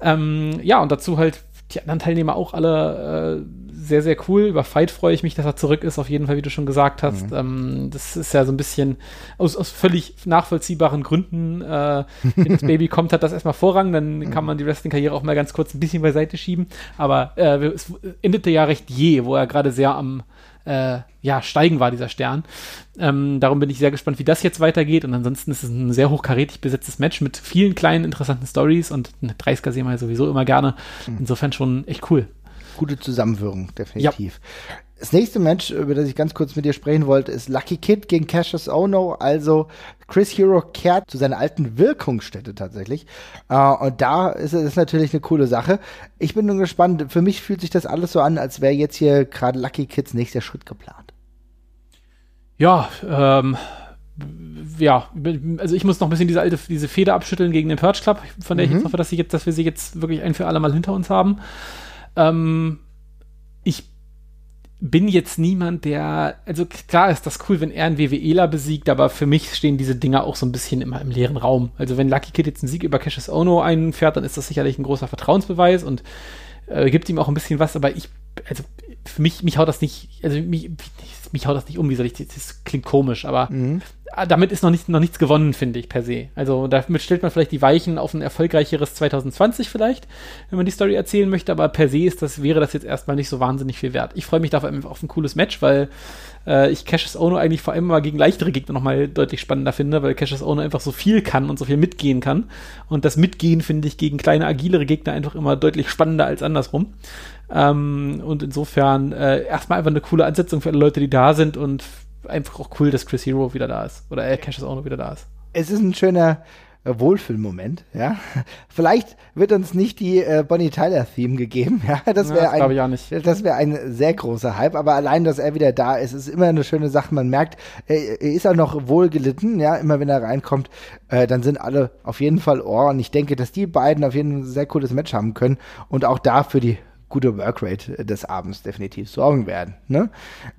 Ähm, ja, und dazu halt die anderen Teilnehmer auch alle äh, sehr, sehr cool. Über Fight freue ich mich, dass er zurück ist, auf jeden Fall, wie du schon gesagt hast. Mhm. Ähm, das ist ja so ein bisschen aus, aus völlig nachvollziehbaren Gründen. Äh, wenn das <laughs> Baby kommt, hat das erstmal Vorrang, dann mhm. kann man die Wrestling-Karriere auch mal ganz kurz ein bisschen beiseite schieben. Aber äh, es endete ja recht je, wo er gerade sehr am äh, ja, steigen war, dieser Stern. Ähm, darum bin ich sehr gespannt, wie das jetzt weitergeht. Und ansonsten ist es ein sehr hochkarätig besetztes Match mit vielen kleinen, interessanten Stories und eine 30er sehen wir ja sowieso immer gerne. Mhm. Insofern schon echt cool. Gute Zusammenwirkung, definitiv. Ja. Das nächste Match, über das ich ganz kurz mit dir sprechen wollte, ist Lucky Kid gegen Cassius Ono. Also Chris Hero kehrt zu seiner alten Wirkungsstätte tatsächlich. Uh, und da ist es natürlich eine coole Sache. Ich bin nun gespannt. Für mich fühlt sich das alles so an, als wäre jetzt hier gerade Lucky Kids nächster Schritt geplant. Ja, ähm, ja, also ich muss noch ein bisschen diese alte, diese Feder abschütteln gegen den Purge Club, von der mhm. ich jetzt hoffe, dass, ich jetzt, dass wir sie jetzt wirklich ein für alle Mal hinter uns haben. Ähm, ich bin jetzt niemand, der, also klar ist das cool, wenn er einen WWEler besiegt, aber für mich stehen diese Dinger auch so ein bisschen immer im leeren Raum. Also wenn Lucky Kid jetzt einen Sieg über Cassius Ono einfährt, dann ist das sicherlich ein großer Vertrauensbeweis und äh, gibt ihm auch ein bisschen was, aber ich, also für mich, mich haut das nicht, also mich, mich haut das nicht um, wie soll ich, das klingt komisch, aber mhm. Ah, damit ist noch, nicht, noch nichts gewonnen, finde ich, per se. Also damit stellt man vielleicht die Weichen auf ein erfolgreicheres 2020 vielleicht, wenn man die Story erzählen möchte, aber per se ist das, wäre das jetzt erstmal nicht so wahnsinnig viel wert. Ich freue mich dafür auf ein cooles Match, weil äh, ich Cassius Ono eigentlich vor allem mal gegen leichtere Gegner nochmal deutlich spannender finde, weil Cassius Ono einfach so viel kann und so viel mitgehen kann. Und das Mitgehen finde ich gegen kleine, agilere Gegner einfach immer deutlich spannender als andersrum. Ähm, und insofern äh, erstmal einfach eine coole Ansetzung für alle Leute, die da sind und einfach auch cool, dass Chris Hero wieder da ist. Oder äh, Cassius auch noch wieder da ist. Es ist ein schöner äh, Wohlfühlmoment, ja. Vielleicht wird uns nicht die äh, Bonnie Tyler Theme gegeben, ja. Das wäre ja, ein, das wäre ein sehr großer Hype. Aber allein, dass er wieder da ist, ist immer eine schöne Sache. Man merkt, er, er ist auch noch wohlgelitten, ja. Immer wenn er reinkommt, äh, dann sind alle auf jeden Fall Ohr. Und ich denke, dass die beiden auf jeden Fall ein sehr cooles Match haben können und auch da für die gute Workrate des Abends definitiv sorgen werden. Ne?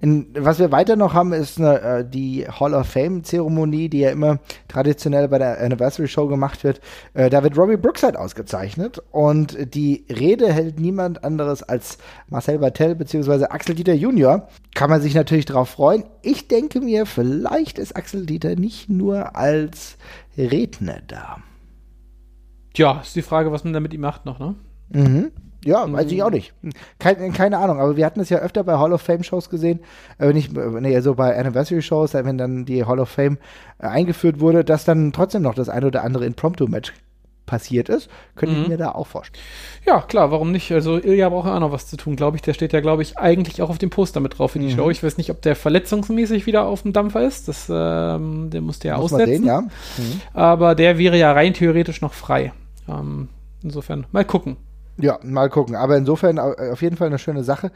In, was wir weiter noch haben, ist eine, äh, die Hall of Fame-Zeremonie, die ja immer traditionell bei der Anniversary Show gemacht wird. Äh, da wird Robbie Brookside ausgezeichnet und die Rede hält niemand anderes als Marcel Bartel bzw. Axel Dieter Junior. Kann man sich natürlich darauf freuen. Ich denke mir, vielleicht ist Axel Dieter nicht nur als Redner da. Tja, ist die Frage, was man damit ihm macht noch, ne? Mhm. Ja, weiß ich auch nicht. Keine, keine Ahnung, aber wir hatten es ja öfter bei Hall of Fame Shows gesehen, äh, nicht, nee, also bei Anniversary Shows, wenn dann die Hall of Fame äh, eingeführt wurde, dass dann trotzdem noch das ein oder andere Impromptu-Match passiert ist, könnte mhm. ich mir da auch vorstellen. Ja, klar, warum nicht? Also Ilja braucht ja auch noch was zu tun, glaube ich. Der steht ja, glaube ich, eigentlich auch auf dem Poster mit drauf für die mhm. Show. Ich weiß nicht, ob der verletzungsmäßig wieder auf dem Dampfer ist. Das, ähm, der musste ja Muss aussetzen. Sehen, ja. Mhm. Aber der wäre ja rein theoretisch noch frei. Ähm, insofern, mal gucken. Ja, mal gucken. Aber insofern auf jeden Fall eine schöne Sache,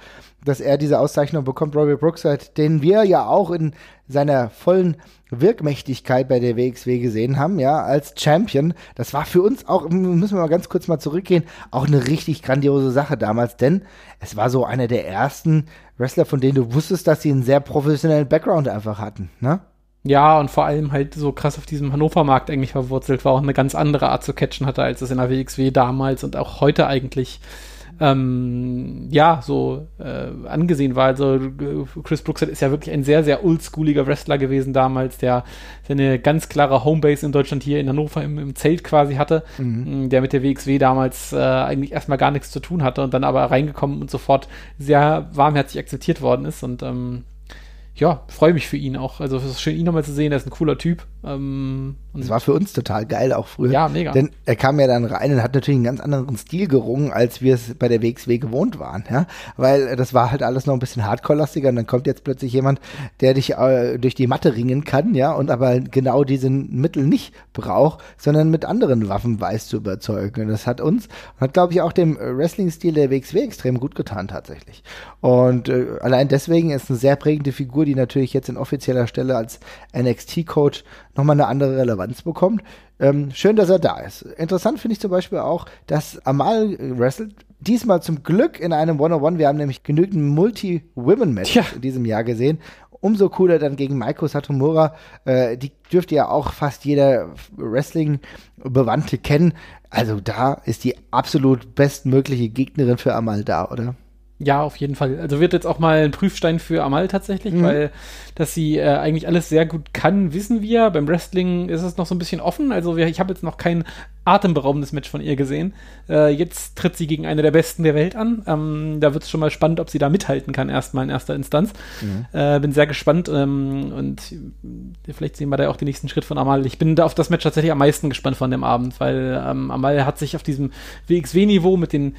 dass er diese Auszeichnung bekommt, Robbie Brookside, den wir ja auch in seiner vollen Wirkmächtigkeit bei der WXW gesehen haben, ja, als Champion. Das war für uns auch, müssen wir mal ganz kurz mal zurückgehen, auch eine richtig grandiose Sache damals, denn es war so einer der ersten Wrestler, von denen du wusstest, dass sie einen sehr professionellen Background einfach hatten, ne? Ja, und vor allem halt so krass auf diesem Hannover-Markt eigentlich verwurzelt war, auch eine ganz andere Art zu catchen hatte, als es in der WXW damals und auch heute eigentlich ähm, ja, so äh, angesehen war. Also Chris Brooks ist ja wirklich ein sehr, sehr oldschooliger Wrestler gewesen damals, der seine ganz klare Homebase in Deutschland hier in Hannover im, im Zelt quasi hatte, mhm. der mit der WXW damals äh, eigentlich erstmal gar nichts zu tun hatte und dann aber reingekommen und sofort sehr warmherzig akzeptiert worden ist und ähm, ja, freue mich für ihn auch. Also es ist schön, ihn nochmal zu sehen. Er ist ein cooler Typ. Ähm, das war für uns total geil auch früher. Ja, mega. Denn er kam ja dann rein und hat natürlich einen ganz anderen Stil gerungen, als wir es bei der WXW gewohnt waren. Ja? Weil das war halt alles noch ein bisschen hardcore-lastiger und dann kommt jetzt plötzlich jemand, der dich äh, durch die Matte ringen kann, ja, und aber genau diese Mittel nicht braucht, sondern mit anderen Waffen weiß zu überzeugen. Und das hat uns, hat glaube ich auch dem Wrestling-Stil der WXW extrem gut getan tatsächlich. Und äh, allein deswegen ist eine sehr prägende Figur, die natürlich jetzt in offizieller Stelle als NXT-Coach nochmal eine andere Relevanz bekommt. Ähm, schön, dass er da ist. Interessant finde ich zum Beispiel auch, dass Amal wrestelt. Diesmal zum Glück in einem One-on-One. Wir haben nämlich genügend Multi-Women-Matches ja. in diesem Jahr gesehen. Umso cooler dann gegen Maiko Satomura. Äh, die dürfte ja auch fast jeder Wrestling-Bewandte kennen. Also da ist die absolut bestmögliche Gegnerin für Amal da, oder? Ja, auf jeden Fall. Also wird jetzt auch mal ein Prüfstein für Amal tatsächlich, mhm. weil dass sie äh, eigentlich alles sehr gut kann, wissen wir. Beim Wrestling ist es noch so ein bisschen offen. Also wir, ich habe jetzt noch kein atemberaubendes Match von ihr gesehen. Äh, jetzt tritt sie gegen eine der Besten der Welt an. Ähm, da wird es schon mal spannend, ob sie da mithalten kann, erstmal in erster Instanz. Mhm. Äh, bin sehr gespannt ähm, und vielleicht sehen wir da auch den nächsten Schritt von Amal. Ich bin da auf das Match tatsächlich am meisten gespannt von dem Abend, weil ähm, Amal hat sich auf diesem WXW-Niveau mit den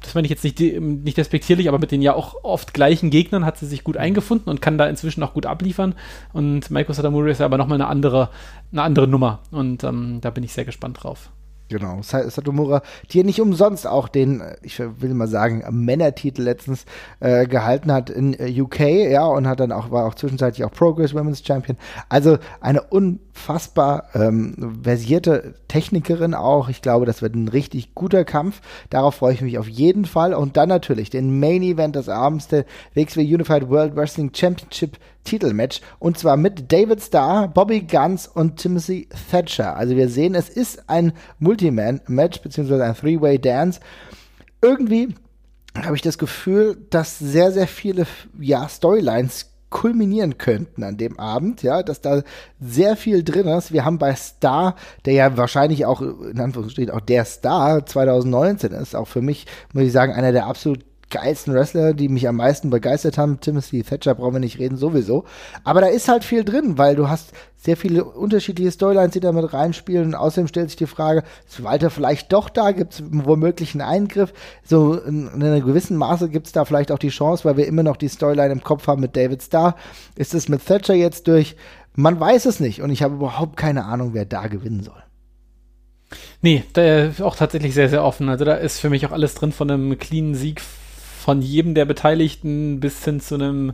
das meine ich jetzt nicht, nicht respektierlich, aber mit den ja auch oft gleichen Gegnern hat sie sich gut eingefunden und kann da inzwischen auch gut abliefern. Und Maiko Satamura ist ja aber nochmal eine andere, eine andere Nummer. Und ähm, da bin ich sehr gespannt drauf. Genau, Satomura, die ja nicht umsonst auch den, ich will mal sagen, Männertitel letztens äh, gehalten hat in äh, UK, ja, und hat dann auch, war auch zwischenzeitlich auch Progress Women's Champion. Also eine unfassbar ähm, versierte Technikerin auch. Ich glaube, das wird ein richtig guter Kampf. Darauf freue ich mich auf jeden Fall. Und dann natürlich den Main Event des Abends, der WXW Unified World Wrestling Championship Titelmatch und zwar mit David Starr, Bobby Guns und Timothy Thatcher. Also wir sehen, es ist ein Multiman-Match beziehungsweise ein Three-Way Dance. Irgendwie habe ich das Gefühl, dass sehr, sehr viele ja, Storylines kulminieren könnten an dem Abend, ja, dass da sehr viel drin ist. Wir haben bei Star, der ja wahrscheinlich auch, in Anführungsstrichen, auch der Star 2019 ist, auch für mich, muss ich sagen, einer der absolut geilsten Wrestler, die mich am meisten begeistert haben. Timothy Thatcher brauchen wir nicht reden, sowieso. Aber da ist halt viel drin, weil du hast sehr viele unterschiedliche Storylines, die da mit reinspielen. Und außerdem stellt sich die Frage, ist Walter vielleicht doch da? Gibt es womöglich einen Eingriff? So in, in einem gewissen Maße gibt es da vielleicht auch die Chance, weil wir immer noch die Storyline im Kopf haben mit David Starr. Ist es mit Thatcher jetzt durch? Man weiß es nicht und ich habe überhaupt keine Ahnung, wer da gewinnen soll. Nee, auch tatsächlich sehr, sehr offen. Also da ist für mich auch alles drin von einem cleanen Sieg von jedem der Beteiligten bis hin zu einem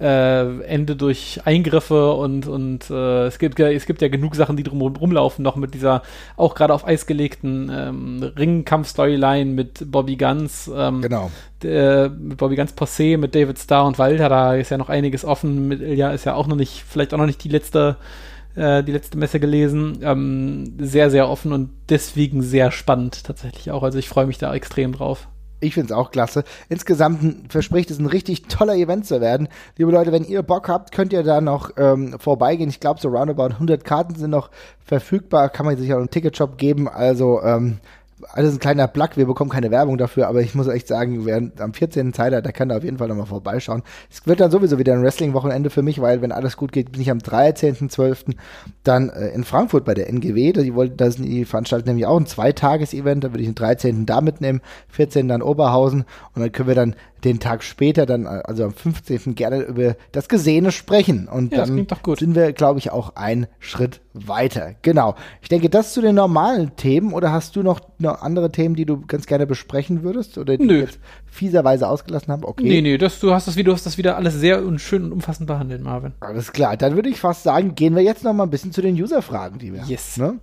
äh, Ende durch Eingriffe und, und äh, es, gibt, es gibt ja genug Sachen, die drum rumlaufen, noch mit dieser auch gerade auf Eis gelegten ähm, Ringkampf-Storyline mit Bobby Guns. Ähm, genau. Äh, mit Bobby Guns Posse, mit David Starr und Walter, da ist ja noch einiges offen. Mit Ilya ist ja auch noch nicht, vielleicht auch noch nicht die letzte äh, die letzte Messe gelesen. Ähm, sehr, sehr offen und deswegen sehr spannend tatsächlich auch. Also ich freue mich da extrem drauf. Ich finde es auch klasse. Insgesamt verspricht es ein richtig toller Event zu werden. Liebe Leute, wenn ihr Bock habt, könnt ihr da noch ähm, vorbeigehen. Ich glaube, so roundabout 100 Karten sind noch verfügbar. Kann man sich auch einen Ticketshop geben. Also ähm, alles ein kleiner Plug, wir bekommen keine Werbung dafür, aber ich muss echt sagen, wer am 14. Zeit hat, der kann da auf jeden Fall nochmal vorbeischauen. Es wird dann sowieso wieder ein Wrestling-Wochenende für mich, weil wenn alles gut geht, bin ich am 13.12. dann äh, in Frankfurt bei der NGW. Die, wollten, das, die veranstalten nämlich auch ein Zweitages-Event, da würde ich den 13. da mitnehmen, 14. dann Oberhausen und dann können wir dann den Tag später dann, also am 15. gerne über das Gesehene sprechen. Und ja, dann sind wir, glaube ich, auch einen Schritt weiter. Genau. Ich denke, das zu den normalen Themen oder hast du noch, noch andere Themen, die du ganz gerne besprechen würdest? Oder die Nö. jetzt fieserweise ausgelassen haben? Okay. Nee, nee, das, du hast das, du hast das wieder alles sehr und schön und umfassend behandelt, Marvin. Alles klar. Dann würde ich fast sagen, gehen wir jetzt noch mal ein bisschen zu den User-Fragen, die wir yes. haben. Ne?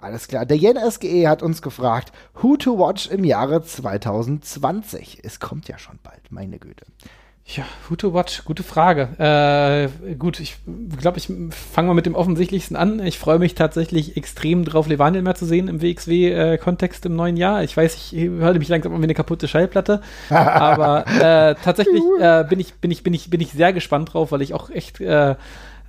Alles klar. Der Jen SGE hat uns gefragt, who to watch im Jahre 2020. Es kommt ja schon bald, meine Güte. Ja, who to watch, gute Frage. Äh, gut, ich glaube, ich fange mal mit dem offensichtlichsten an. Ich freue mich tatsächlich extrem drauf, Levaniel mehr zu sehen im WXW-Kontext äh, im neuen Jahr. Ich weiß, ich höre mich langsam an wie eine kaputte Schallplatte, <laughs> aber äh, tatsächlich äh, bin, ich, bin, ich, bin, ich, bin ich sehr gespannt drauf, weil ich auch echt äh,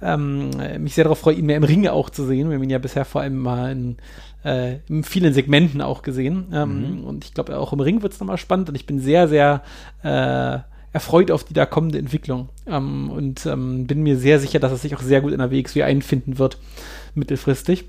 ähm, mich sehr darauf freue, ihn mehr im Ringe auch zu sehen. Wir haben ihn ja bisher vor allem mal in, äh, in vielen Segmenten auch gesehen. Ähm, mhm. Und ich glaube, auch im Ring wird es nochmal spannend. Und ich bin sehr, sehr äh, erfreut auf die da kommende Entwicklung. Ähm, und ähm, bin mir sehr sicher, dass er sich auch sehr gut in der WXW einfinden wird, mittelfristig.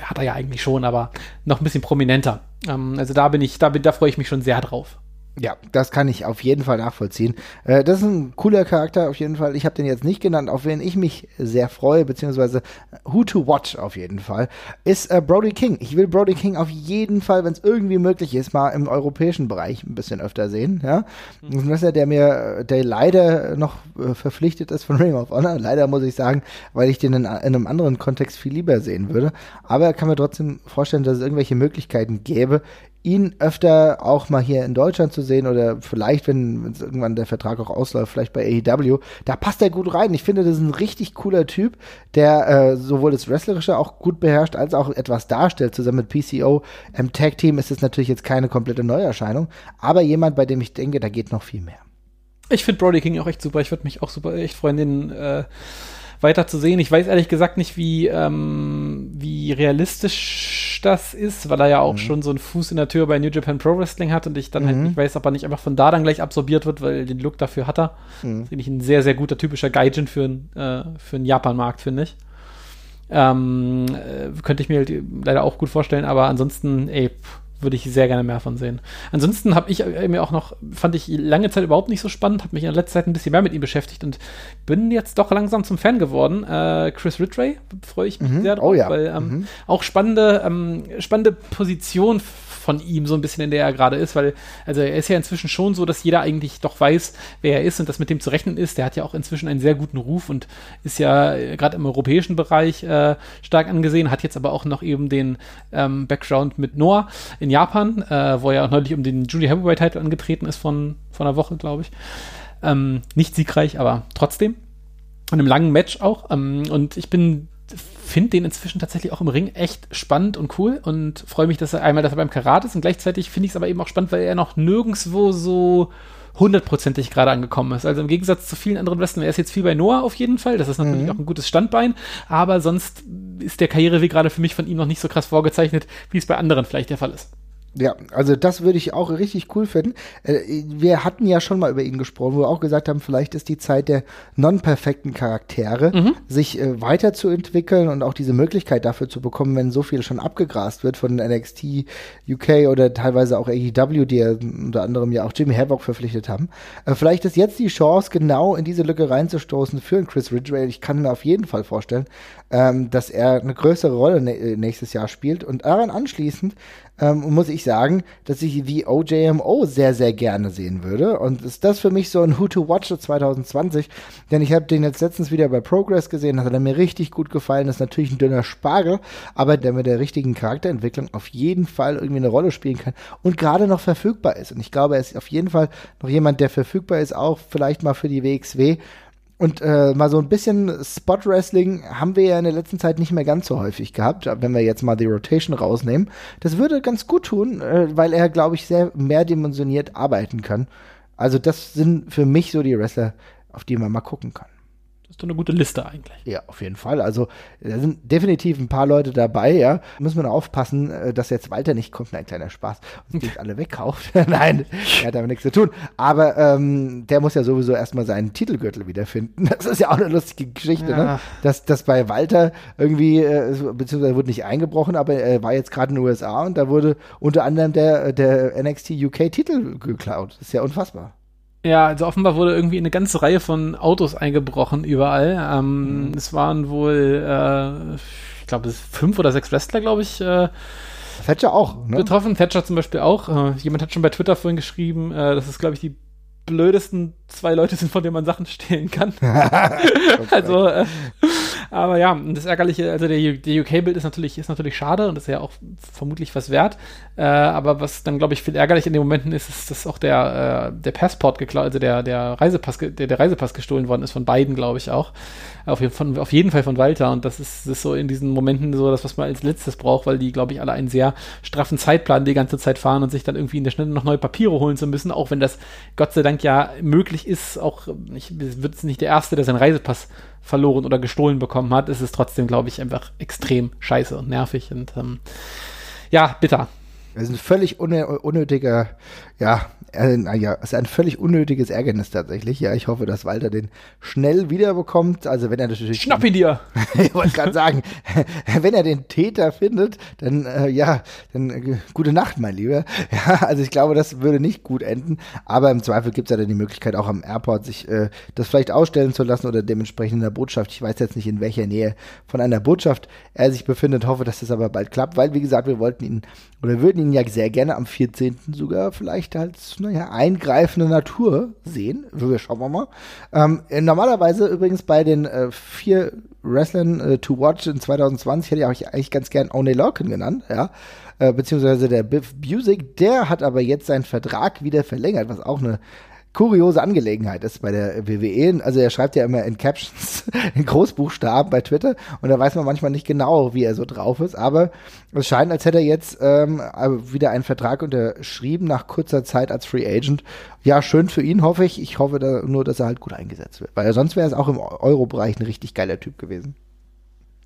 Hat er ja eigentlich schon, aber noch ein bisschen prominenter. Ähm, also da bin ich, da, bin, da freue ich mich schon sehr drauf. Ja, das kann ich auf jeden Fall nachvollziehen. Äh, das ist ein cooler Charakter auf jeden Fall. Ich habe den jetzt nicht genannt, auf wen ich mich sehr freue, beziehungsweise Who to Watch auf jeden Fall, ist äh, Brody King. Ich will Brody King auf jeden Fall, wenn es irgendwie möglich ist, mal im europäischen Bereich ein bisschen öfter sehen. Ja, mhm. ein Wrestler, der mir, der leider noch äh, verpflichtet ist von Ring of Honor. Leider muss ich sagen, weil ich den in, in einem anderen Kontext viel lieber sehen würde. Aber er kann mir trotzdem vorstellen, dass es irgendwelche Möglichkeiten gäbe, ihn öfter auch mal hier in Deutschland zu sehen oder vielleicht, wenn irgendwann der Vertrag auch ausläuft, vielleicht bei AEW, da passt er gut rein. Ich finde, das ist ein richtig cooler Typ, der äh, sowohl das Wrestlerische auch gut beherrscht, als auch etwas darstellt. Zusammen mit PCO im Tag Team ist es natürlich jetzt keine komplette Neuerscheinung, aber jemand, bei dem ich denke, da geht noch viel mehr. Ich finde Brody King auch echt super. Ich würde mich auch super echt freuen, den äh, weiter zu sehen. Ich weiß ehrlich gesagt nicht, wie, ähm, wie realistisch das ist, weil er ja auch mhm. schon so einen Fuß in der Tür bei New Japan Pro Wrestling hat und ich dann halt mhm. halt nicht weiß, ob er nicht einfach von da dann gleich absorbiert wird, weil den Look dafür hat er. Mhm. Das finde ich ein sehr, sehr guter, typischer Gaijin für, äh, für einen Japan-Markt, finde ich. Ähm, äh, könnte ich mir halt leider auch gut vorstellen, aber ansonsten, ey, würde ich sehr gerne mehr von sehen. Ansonsten habe ich äh, mir auch noch, fand ich lange Zeit überhaupt nicht so spannend, habe mich in letzter Zeit ein bisschen mehr mit ihm beschäftigt und bin jetzt doch langsam zum Fan geworden. Äh, Chris Ridgway freue ich mich mhm. sehr drauf, oh, ja. weil ähm, mhm. auch spannende, ähm, spannende Position von ihm so ein bisschen, in der er gerade ist, weil, also er ist ja inzwischen schon so, dass jeder eigentlich doch weiß, wer er ist und dass mit dem zu rechnen ist. Der hat ja auch inzwischen einen sehr guten Ruf und ist ja äh, gerade im europäischen Bereich äh, stark angesehen, hat jetzt aber auch noch eben den ähm, Background mit Noah in Japan, äh, wo er auch neulich um den Julie Heavyweight-Titel angetreten ist von, von einer Woche, glaube ich. Ähm, nicht siegreich, aber trotzdem. Und einem langen Match auch. Ähm, und ich bin finde den inzwischen tatsächlich auch im Ring echt spannend und cool und freue mich, dass er einmal, dass er beim Karat ist und gleichzeitig finde ich es aber eben auch spannend, weil er noch nirgendwo so hundertprozentig gerade angekommen ist. Also im Gegensatz zu vielen anderen Wrestlern, er ist jetzt viel bei Noah auf jeden Fall, das ist natürlich mhm. auch ein gutes Standbein, aber sonst ist der Karriereweg gerade für mich von ihm noch nicht so krass vorgezeichnet, wie es bei anderen vielleicht der Fall ist. Ja, also das würde ich auch richtig cool finden. Äh, wir hatten ja schon mal über ihn gesprochen, wo wir auch gesagt haben, vielleicht ist die Zeit der non-perfekten Charaktere, mhm. sich äh, weiterzuentwickeln und auch diese Möglichkeit dafür zu bekommen, wenn so viel schon abgegrast wird von NXT UK oder teilweise auch AEW, die ja unter anderem ja auch Jimmy Havoc verpflichtet haben. Äh, vielleicht ist jetzt die Chance, genau in diese Lücke reinzustoßen für einen Chris Ridgway. Ich kann mir auf jeden Fall vorstellen, ähm, dass er eine größere Rolle nächstes Jahr spielt und daran anschließend ähm, muss ich sagen, dass ich die OJMO sehr, sehr gerne sehen würde. Und ist das für mich so ein Who to Watch 2020? Denn ich habe den jetzt letztens wieder bei Progress gesehen, hat er mir richtig gut gefallen. Das ist natürlich ein dünner Spargel, aber der mit der richtigen Charakterentwicklung auf jeden Fall irgendwie eine Rolle spielen kann und gerade noch verfügbar ist. Und ich glaube, er ist auf jeden Fall noch jemand, der verfügbar ist, auch vielleicht mal für die WXW. Und äh, mal so ein bisschen Spot-Wrestling haben wir ja in der letzten Zeit nicht mehr ganz so häufig gehabt, wenn wir jetzt mal die Rotation rausnehmen. Das würde ganz gut tun, äh, weil er, glaube ich, sehr mehrdimensioniert arbeiten kann. Also das sind für mich so die Wrestler, auf die man mal gucken kann ist doch eine gute Liste eigentlich. Ja, auf jeden Fall. Also da sind definitiv ein paar Leute dabei, ja. Müssen wir aufpassen, äh, dass jetzt Walter nicht kommt, ein kleiner Spaß, und sich <laughs> alle wegkauft. <laughs> Nein, er hat damit nichts zu tun. Aber ähm, der muss ja sowieso erstmal seinen Titelgürtel wiederfinden. <laughs> Das ist ja auch eine lustige Geschichte, ne? ja. ne? Dass, dass bei Walter irgendwie, äh, beziehungsweise wurde nicht eingebrochen, aber er war jetzt gerade in den USA und da wurde unter anderem der, der NXT UK Titel geklaut. Das ist ja unfassbar. Ja, also offenbar wurde irgendwie eine ganze Reihe von Autos eingebrochen überall. Ähm, mhm. Es waren wohl, äh, ich glaube, fünf oder sechs Wrestler, glaube ich. Äh, Thatcher auch, ne? Betroffen, Thatcher zum Beispiel auch. Äh, jemand hat schon bei Twitter vorhin geschrieben, äh, das ist, glaube ich, die blödesten zwei Leute sind, von denen man Sachen stehlen kann. <laughs> <laughs> also, äh, aber ja, das Ärgerliche, also der, der UK-Bild ist natürlich, ist natürlich schade und ist ja auch vermutlich was wert. Äh, aber was dann, glaube ich, viel ärgerlich in den Momenten ist, ist, dass auch der, äh, der Passport geklaut, also der, der Reisepass, der, der Reisepass gestohlen worden ist von beiden, glaube ich auch. Auf, von, auf jeden Fall von Walter. Und das ist, das ist so in diesen Momenten so das, was man als letztes braucht, weil die, glaube ich, alle einen sehr straffen Zeitplan die ganze Zeit fahren und sich dann irgendwie in der Schnelle noch neue Papiere holen zu müssen, auch wenn das Gott sei Dank ja möglich ist. Auch ich wird es nicht der Erste, der seinen Reisepass verloren oder gestohlen bekommen hat, ist es trotzdem, glaube ich, einfach extrem scheiße und nervig und ähm, ja, bitter. Das ist ein völlig unnötiger, ja, äh, ja, ist ein völlig unnötiges Ärgernis tatsächlich. Ja, ich hoffe, dass Walter den schnell wiederbekommt. Also wenn er natürlich. Schnapp ihn dir! <laughs> ich wollte gerade sagen, <laughs> wenn er den Täter findet, dann äh, ja, dann äh, gute Nacht, mein Lieber. <laughs> Ja, also ich glaube, das würde nicht gut enden. Aber im Zweifel gibt es ja dann die Möglichkeit, auch am Airport sich äh, das vielleicht ausstellen zu lassen oder dementsprechend in der Botschaft. Ich weiß jetzt nicht, in welcher Nähe von einer Botschaft er sich befindet. Hoffe, dass das aber bald klappt, weil, wie gesagt, wir wollten ihn oder würden ihn ja sehr gerne am 14. sogar vielleicht als naja, eingreifende Natur sehen. Wir schauen wir mal. Ähm, normalerweise übrigens bei den äh, vier Wrestlern äh, to watch in 2020 hätte ich eigentlich ganz gern Oney Lorcan genannt, ja. Äh, beziehungsweise der Biff Busick, der hat aber jetzt seinen Vertrag wieder verlängert, was auch eine kuriose Angelegenheit ist bei der WWE. Also er schreibt ja immer in Captions <laughs> in Großbuchstaben bei Twitter und da weiß man manchmal nicht genau, wie er so drauf ist. Aber es scheint, als hätte er jetzt ähm, wieder einen Vertrag unterschrieben nach kurzer Zeit als Free Agent. Ja, schön für ihn, hoffe ich. Ich hoffe da nur, dass er halt gut eingesetzt wird. Weil sonst wäre es auch im Euro-Bereich ein richtig geiler Typ gewesen.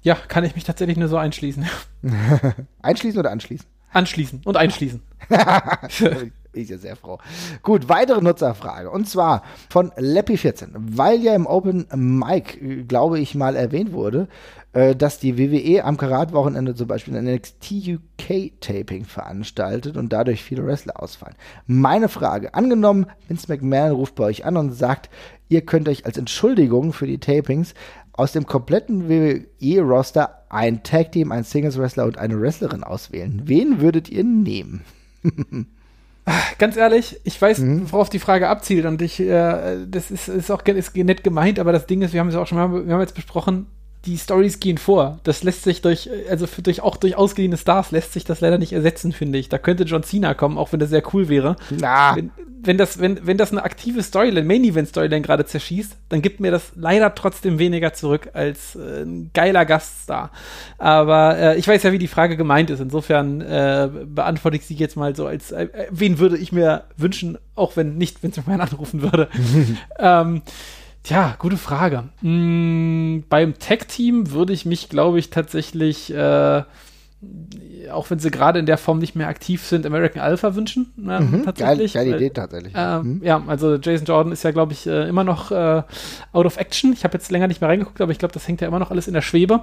Ja, kann ich mich tatsächlich nur so einschließen. <laughs> einschließen oder anschließen? Anschließen und einschließen. <laughs> Bin ich ja sehr froh. Gut, weitere Nutzerfrage. Und zwar von Leppi14. Weil ja im Open Mic, glaube ich, mal erwähnt wurde, äh, dass die WWE am Karat-Wochenende zum Beispiel ein NXT UK-Taping veranstaltet und dadurch viele Wrestler ausfallen. Meine Frage, angenommen, Vince McMahon ruft bei euch an und sagt, ihr könnt euch als Entschuldigung für die Tapings aus dem kompletten WWE-Roster ein Tag-Team, ein Singles-Wrestler und eine Wrestlerin auswählen. Wen würdet ihr nehmen? <laughs> Ganz ehrlich, ich weiß, mhm. worauf die Frage abzielt und ich, äh, das ist, ist auch ist nett gemeint, aber das Ding ist, wir haben es auch schon mal, wir haben jetzt besprochen, die Stories gehen vor. Das lässt sich durch, also für, durch, auch durch ausgeliehene Stars lässt sich das leider nicht ersetzen, finde ich. Da könnte John Cena kommen, auch wenn das sehr cool wäre. Na. Wenn, wenn das, wenn, wenn das eine aktive Storyline, Main-Event-Storyline gerade zerschießt, dann gibt mir das leider trotzdem weniger zurück als äh, ein geiler Gaststar. Aber äh, ich weiß ja, wie die Frage gemeint ist. Insofern äh, beantworte ich sie jetzt mal so als, äh, wen würde ich mir wünschen, auch wenn nicht, wenn es mir anrufen würde. <laughs> ähm, Tja, gute Frage. Hm, beim Tech-Team würde ich mich, glaube ich, tatsächlich äh, auch wenn sie gerade in der Form nicht mehr aktiv sind, American Alpha wünschen. Ja, mhm, tatsächlich. Geile, geile Idee tatsächlich. Äh, mhm. Ja, also Jason Jordan ist ja, glaube ich, äh, immer noch äh, out of action. Ich habe jetzt länger nicht mehr reingeguckt, aber ich glaube, das hängt ja immer noch alles in der Schwebe,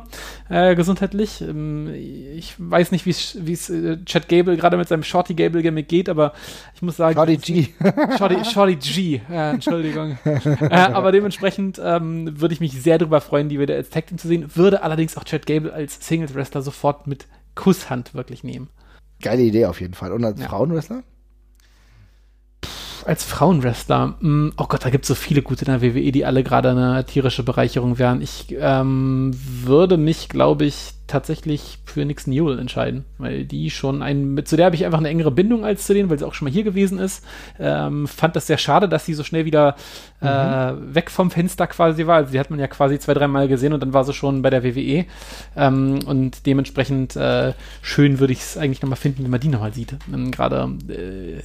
äh, gesundheitlich. Ähm, ich weiß nicht, wie es äh, Chad Gable gerade mit seinem Shorty Gable Gimmick geht, aber ich muss sagen. Shorty G. Shorty, Shorty G, Entschuldigung. <laughs> Äh, aber dementsprechend ähm, würde ich mich sehr darüber freuen, die wieder als Tag Team zu sehen. Würde allerdings auch Chad Gable als Singles Wrestler sofort mit Kusshand wirklich nehmen. Geile Idee auf jeden Fall. Und als ja. Frauenwrestler? als Frauenwrestler, mm, oh Gott, da gibt es so viele gute in der WWE, die alle gerade eine tierische Bereicherung wären. Ich ähm, würde mich, glaube ich, tatsächlich für Nix Newell entscheiden, weil die schon ein, zu der habe ich einfach eine engere Bindung als zu denen, weil sie auch schon mal hier gewesen ist. Ähm, fand das sehr schade, dass sie so schnell wieder äh, mhm. weg vom Fenster quasi war. Also die hat man ja quasi zwei, dreimal gesehen und dann war sie schon bei der WWE. Ähm, und dementsprechend äh, schön würde ich es eigentlich nochmal finden, wenn man die nochmal sieht. Ähm, Gerade äh,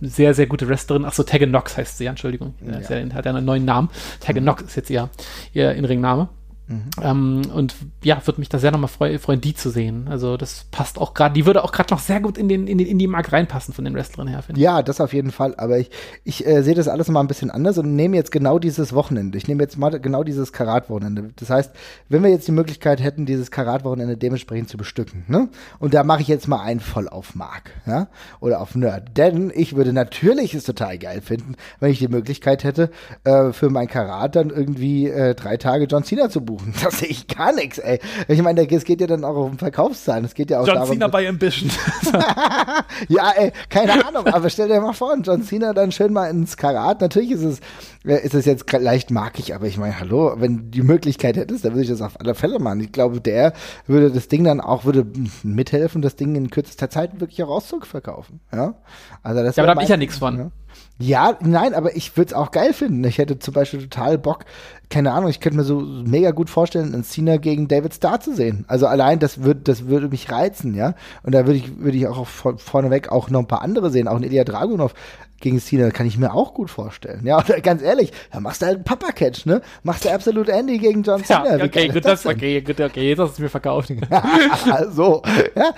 sehr, sehr gute Wrestlerin. Achso, Tegan Knox heißt sie, Entschuldigung. Ja. Ja, hat ja einen neuen Namen. Tegan mhm. Knox ist jetzt ihr, ihr In-Ring-Name. Mhm. Ähm, und ja, würde mich da sehr nochmal freu freuen, die zu sehen. Also das passt auch gerade, die würde auch gerade noch sehr gut in den, in den Indie-Markt reinpassen von den Wrestlerinnen her, finde ich. Ja, das auf jeden Fall. Aber ich, ich äh, sehe das alles mal ein bisschen anders und nehme jetzt genau dieses Wochenende. Ich nehme jetzt mal genau dieses Karat-Wochenende. Das heißt, wenn wir jetzt die Möglichkeit hätten, dieses Karat-Wochenende dementsprechend zu bestücken, ne? Und da mache ich jetzt mal einen voll auf Mark, ja? Oder auf Nerd. Denn ich würde natürlich es total geil finden, wenn ich die Möglichkeit hätte, äh, für mein Karat dann irgendwie äh, drei Tage John Cena zu buchen buchen. <laughs> Da sehe ich gar nichts, ey. Ich meine, es geht ja dann auch um Verkaufszahlen. Es geht ja auch John darum, Cena bei Ambition. <laughs> ja, ey, keine Ahnung, aber stell dir mal vor, John Cena dann schön mal ins Karat. Natürlich ist es, äh, ist es jetzt leicht markig, aber ich meine, hallo, wenn du die Möglichkeit hättest, dann würde ich das auf alle Fälle machen. Ich glaube, der würde das Ding dann auch, würde mithelfen, das Ding in kürzester Zeit wirklich auch auszugverkaufen. Ja, also das ja aber da habe ich ja nichts von. Ja. Ja, nein, aber ich würde es auch geil finden. Ich hätte zum Beispiel total Bock, keine Ahnung, ich könnte mir so mega gut vorstellen, einen Cena gegen David Starr zu sehen. Also allein das würde, das würde mich reizen, ja. Und da würde ich, würde ich auch vorneweg auch noch ein paar andere sehen, auch ein Ilya Dragunov gegen Cena, kann ich mir auch gut vorstellen. Ja, <laughs> oder ganz ehrlich, da machst du halt einen Papa-Catch, ne? Machst du absolut Andy gegen John Cena. Ja, okay, gut, das, das okay, gut, okay, jetzt hast du mir verkauft. <laughs> so, ja.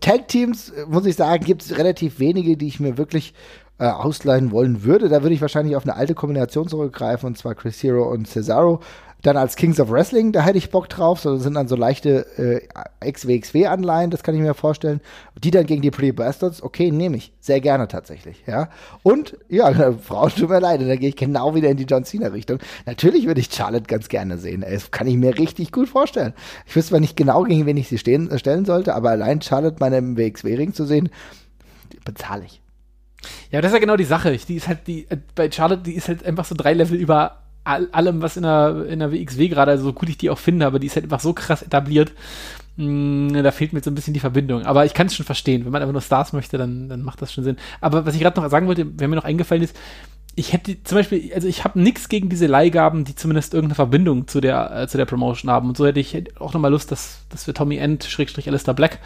Tag-Teams, muss ich sagen, gibt es relativ wenige, die ich mir wirklich äh, ausleihen wollen würde, da würde ich wahrscheinlich auf eine alte Kombination zurückgreifen, und zwar Chris Hero und Cesaro. Dann als Kings of Wrestling, da hätte ich Bock drauf. So, das sind dann so leichte äh, XWXW-Anleihen, das kann ich mir vorstellen. Die dann gegen die Pretty Bastards, okay, nehme ich. Sehr gerne tatsächlich, ja. Und, ja, <laughs> Frauen, tut mir leid, da gehe ich genau wieder in die John Cena-Richtung. Natürlich würde ich Charlotte ganz gerne sehen. Das kann ich mir richtig gut vorstellen. Ich wüsste zwar nicht genau, gegen wen ich sie stehen, äh, stellen sollte, aber allein Charlotte im WXW-Ring zu sehen, bezahle ich. Ja, das ist ja genau die Sache. Die ist halt, die, äh, bei Charlotte, die ist halt einfach so drei Level über all, allem, was in der, in der WXW gerade, also so gut ich die auch finde, aber die ist halt einfach so krass etabliert. Mh, hm, da fehlt mir so ein bisschen die Verbindung. Aber ich kann es schon verstehen. Wenn man einfach nur Stars möchte, dann, dann macht das schon Sinn. Aber was ich gerade noch sagen wollte, wer mir noch eingefallen ist, ich hätte zum Beispiel, also ich habe nichts gegen diese Leihgaben, die zumindest irgendeine Verbindung zu der, äh, zu der Promotion haben. Und so hätte ich auch nochmal Lust, dass, dass wir Tommy End, Schrägstrich Alistair Black,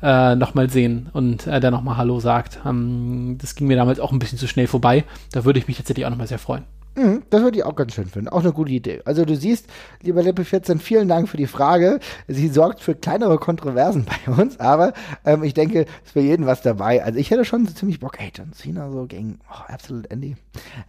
äh, nochmal sehen und äh, der nochmal Hallo sagt. Ähm, das ging mir damals auch ein bisschen zu schnell vorbei. Da würde ich mich tatsächlich auch nochmal sehr freuen. Mhm, das würde ich auch ganz schön finden. Auch eine gute Idee. Also du siehst, lieber Lippe 14, vielen Dank für die Frage. Sie sorgt für kleinere Kontroversen <laughs> bei uns, aber ähm, ich denke, es ist für jeden was dabei. Also ich hätte schon so ziemlich Bock, ey, John Cena so gegen oh, Absolute Andy.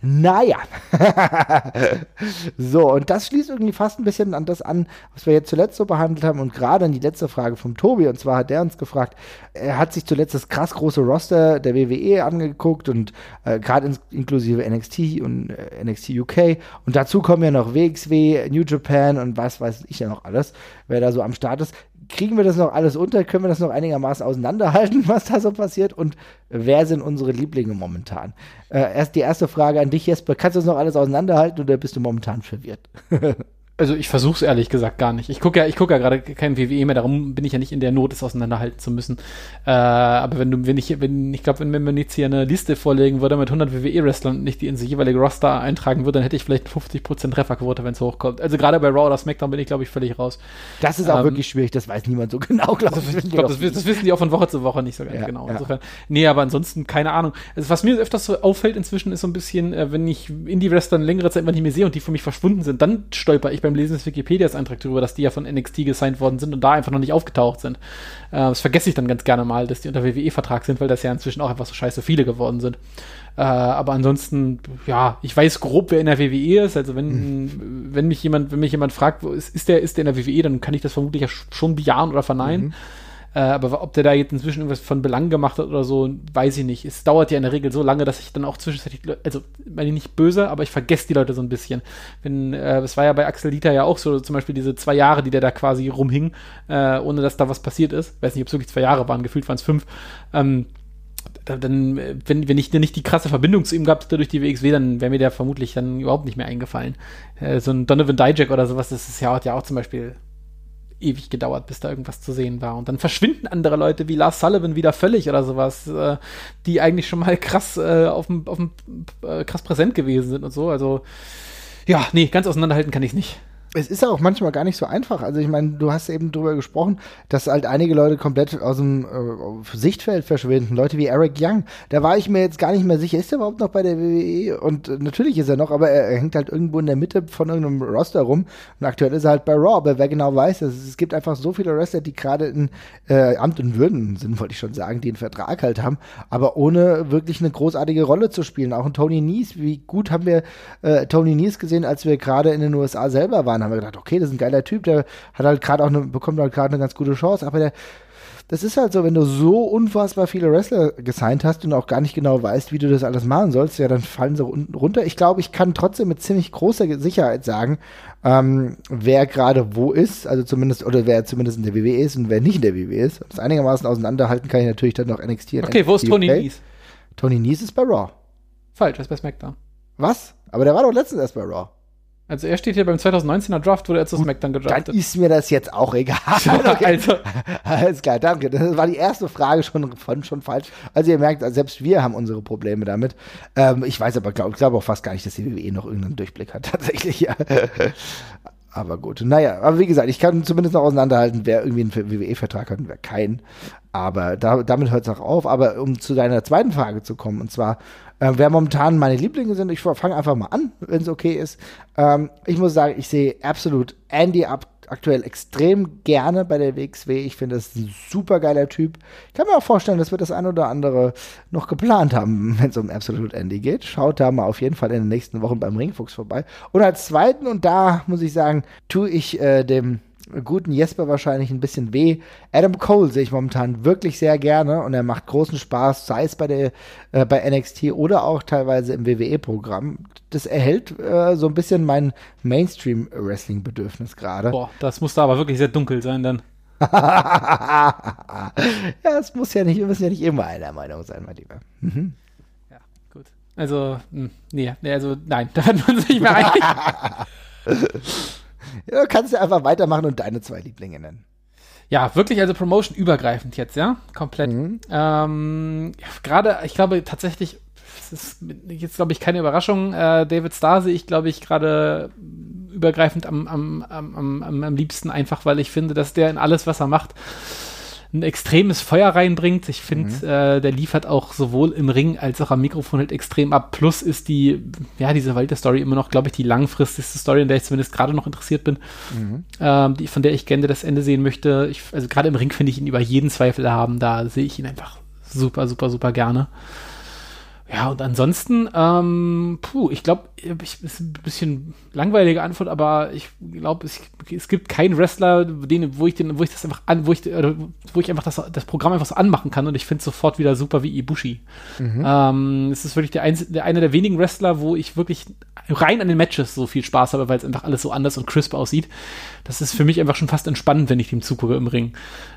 Naja. <laughs> so, und das schließt irgendwie fast ein bisschen an das an, was wir jetzt zuletzt so behandelt haben und gerade an die letzte Frage vom Tobi. Und zwar hat der uns gefragt, er hat sich zuletzt das krass große Roster der WWE angeguckt und äh, gerade in, inklusive NXT und äh, NXT NXT UK. Und dazu kommen ja noch WXW, New Japan und was weiß ich ja noch alles, wer da so am Start ist. Kriegen wir das noch alles unter? Können wir das noch einigermaßen auseinanderhalten, <laughs> was da so passiert? Und wer sind unsere Lieblinge momentan? Äh, erst die erste Frage an dich, Jesper. Kannst du das noch alles auseinanderhalten oder bist du momentan verwirrt? <laughs> Also ich versuche es ehrlich gesagt gar nicht. Ich gucke ja, ich gucke ja gerade kein WWE mehr, darum bin ich ja nicht in der Not, es auseinanderhalten zu müssen. Äh, aber wenn du, wenn ich, wenn, ich glaube, wenn mir jetzt hier eine Liste vorlegen würde mit 100 WWE-Wrestlern und nicht die in sich jeweilige Roster eintragen würde, dann hätte ich vielleicht 50% Trefferquote, wenn es hochkommt. Also gerade bei Raw oder SmackDown bin ich, glaube ich, völlig raus. Das ist auch ähm, wirklich schwierig, das weiß niemand so <laughs> genau, glaube ich. Ich glaube, das, das, wissen die auch von Woche zu Woche nicht so ganz ja, genau. Insofern, ja. nee, aber ansonsten, keine Ahnung. Also was mir öfters so auffällt inzwischen, ist so ein bisschen, äh, wenn ich Indie-Wrestler längere Zeit mal nicht mehr sehe und die für mich verschwunden sind, dann stolper ich beim Lesen des Wikipedia Wikipedias-Eintrag darüber, dass die ja von NXT gesigned worden sind und da einfach noch nicht aufgetaucht sind. Äh, das vergesse ich dann ganz gerne mal, dass die unter WWE-Vertrag sind, weil das ja inzwischen auch einfach so scheiße viele geworden sind. Äh, aber ansonsten, ja, ich weiß grob, wer in der WWE ist. Also wenn, mhm. wenn mich jemand, wenn mich jemand fragt, wo ist, ist der, ist der in der WWE, dann kann ich das vermutlich ja schon bejahen oder verneinen. Mhm. Äh, aber ob der da jetzt inzwischen irgendwas von Belang gemacht hat oder so, weiß ich nicht. Es dauert ja in der Regel so lange, dass ich dann auch zwischenzeitlich, also meine ich nicht böse, aber ich vergesse die Leute so ein bisschen. Wenn, äh, es war ja bei Axel Dieter ja auch so, zum Beispiel diese zwei Jahre, die der da quasi rumhing, äh, ohne dass da was passiert ist. Weiß nicht, ob es wirklich zwei Jahre waren, gefühlt waren es fünf. Ähm, dann, wenn, wenn ich nicht die krasse Verbindung zu ihm gehabt hätte durch die WXW, dann wäre mir der vermutlich dann überhaupt nicht mehr eingefallen. Äh, so ein Donovan Dijak oder sowas, das ist ja, hat ja auch zum Beispiel ewig gedauert, bis da irgendwas zu sehen war. Und dann verschwinden andere Leute wie Lars Sullivan wieder völlig oder sowas, äh, die eigentlich schon mal krass äh, auf dem, äh, krass präsent gewesen sind und so. Also ja, nee, ganz auseinanderhalten kann ich nicht es ist auch manchmal gar nicht so einfach. Also ich meine, du hast eben drüber gesprochen, dass halt einige Leute komplett aus dem äh, Sichtfeld verschwinden. Leute wie Eric Young, da war ich mir jetzt gar nicht mehr sicher, ist er überhaupt noch bei der WWE? Und äh, natürlich ist er noch, aber er, er, hängt halt irgendwo in der Mitte von irgendeinem Roster rum. Und aktuell ist er halt bei Raw. Aber wer genau weiß, es, es gibt einfach so viele Wrestler, die gerade in äh, Amt und Würden sind, wollte ich schon sagen, die einen Vertrag halt haben, aber ohne wirklich eine großartige Rolle zu spielen. Auch ein Tony Nies, wie gut haben wir äh, Tony Nies gesehen, als wir gerade in den USA selber waren haben wir gedacht, okay, das ist ein geiler Typ, der hat halt gerade auch eine, bekommt halt gerade eine ganz gute Chance, aber der, das ist halt so, wenn du so unfassbar viele Wrestler gesigned hast und auch gar nicht genau weißt, wie du das alles machen sollst, ja, dann fallen sie unten runter. Ich glaube, ich kann trotzdem mit ziemlich großer Sicherheit sagen, ähm, wer gerade wo ist, also zumindest, oder wer zumindest in der WWE ist und wer nicht in der WWE ist. Das einigermaßen auseinanderhalten kann ich natürlich dann noch NXT und Okay, NXT wo ist Tony Nies? Tony Nies ist bei Raw. Falsch, er ist bei SmackDown. Was? Aber der war doch letztens erst bei Raw. Also er steht hier beim 2019er Draft, wurde er zu SmackDown gedraftet. Dann ist mir das jetzt auch egal. <laughs> okay. also. Alles klar, danke. Das war die erste Frage schon, von, schon falsch. Also ihr merkt, selbst wir haben unsere Probleme damit. Ähm, ich weiß aber, glaube glaub auch fast gar nicht, dass die WWE noch irgendeinen Durchblick hat, <laughs> tatsächlich. Ja. Aber gut. Naja, aber wie gesagt, ich kann zumindest noch auseinanderhalten, wer irgendwie einen WWE-Vertrag hat und wer keinen. Aber da, damit hört es auch auf. Aber um zu deiner zweiten Frage zu kommen, und zwar, äh, wer momentan meine Lieblinge sind, ich fange einfach mal an, wenn es okay ist. Ähm, ich muss sagen, ich sehe absolut Andy ab aktuell extrem gerne bei der WXW. Ich finde, das ist ein super geiler Typ. Ich kann mir auch vorstellen, dass wir das ein oder andere noch geplant haben, <laughs> wenn es um Absolute Andy geht. Schaut da mal auf jeden Fall in den nächsten Wochen beim Ringfuchs vorbei. Und als zweiten, und da muss ich sagen, tue ich äh, dem guten Jesper wahrscheinlich ein bisschen weh. Adam Cole sehe ich momentan wirklich sehr gerne und er macht großen Spaß, sei es bei der äh, bei NXT oder auch teilweise im WWE-Programm. Das erhält äh, so ein bisschen mein Mainstream-Wrestling-Bedürfnis gerade. Boah, das muss da aber wirklich sehr dunkel sein dann. <laughs> ja, es muss ja nicht, wir müssen ja nicht immer einer Meinung sein, mein Lieber. Mhm. Ja, gut. Also, mh, hm, nee, also nein, <laughs> da wird man sich nicht mehr einig. <laughs> Ja, kannst du einfach weitermachen und deine zwei Lieblinge nennen. Ja, wirklich, also Promotion übergreifend jetzt, ja, komplett. Mhm. Ähm, Gerade, ich glaube tatsächlich, es ist jetzt, glaube ich, keine Überraschung. Äh, David Starr sehe ich, glaube ich, gerade übergreifend am, am, am, am, am liebsten, einfach weil ich finde, dass der in alles, was er macht, ein extremes Feuer reinbringt. Ich finde, mhm. äh, der liefert auch sowohl im Ring als auch am Mikrofon halt extrem ab. Plus ist die, ja, diese Walter-Story immer noch, glaube ich, die langfristigste Story, in der ich zumindest gerade noch interessiert bin, mhm. ähm, die, von der ich gerne das Ende sehen möchte. Ich, also gerade im Ring finde ich ihn über jeden Zweifel haben. Da sehe ich ihn einfach super, super, super gerne. Ja, und ansonsten, ähm, puh, ich glaube, ich, ist ein bisschen langweilige Antwort, aber ich glaube, es, es gibt keinen Wrestler, den, wo ich den, wo ich das einfach an, wo ich, oder wo ich einfach das, das Programm einfach so anmachen kann und ich finde es sofort wieder super wie Ibushi. Mhm. Ähm, es ist wirklich der, ein, der einer der wenigen Wrestler, wo ich wirklich rein an den Matches so viel Spaß habe, weil es einfach alles so anders und crisp aussieht. Das ist für mich einfach schon fast entspannend, wenn ich dem zugucke im Ring,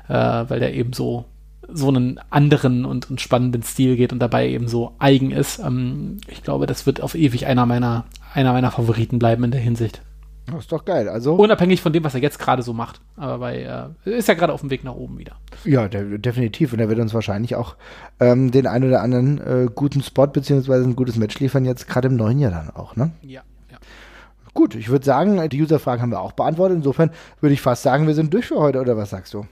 äh, weil der eben so so einen anderen und, und, spannenden Stil geht und dabei eben so eigen ist. Ähm, ich glaube, das wird auf ewig einer meiner, einer meiner Favoriten bleiben in der Hinsicht. Das ist doch geil. Also Unabhängig von dem, was er jetzt gerade so macht. Aber bei, äh, ist ja gerade auf dem Weg nach oben wieder. Ja, de definitiv. Und er wird uns wahrscheinlich auch ähm, den einen oder anderen äh, guten Spot beziehungsweise ein gutes Match liefern, jetzt gerade im neuen Jahr dann auch, ne? Ja. ja. Gut, ich würde sagen, die User-Fragen haben wir auch beantwortet. Insofern würde ich fast sagen, wir sind durch für heute, oder was sagst du?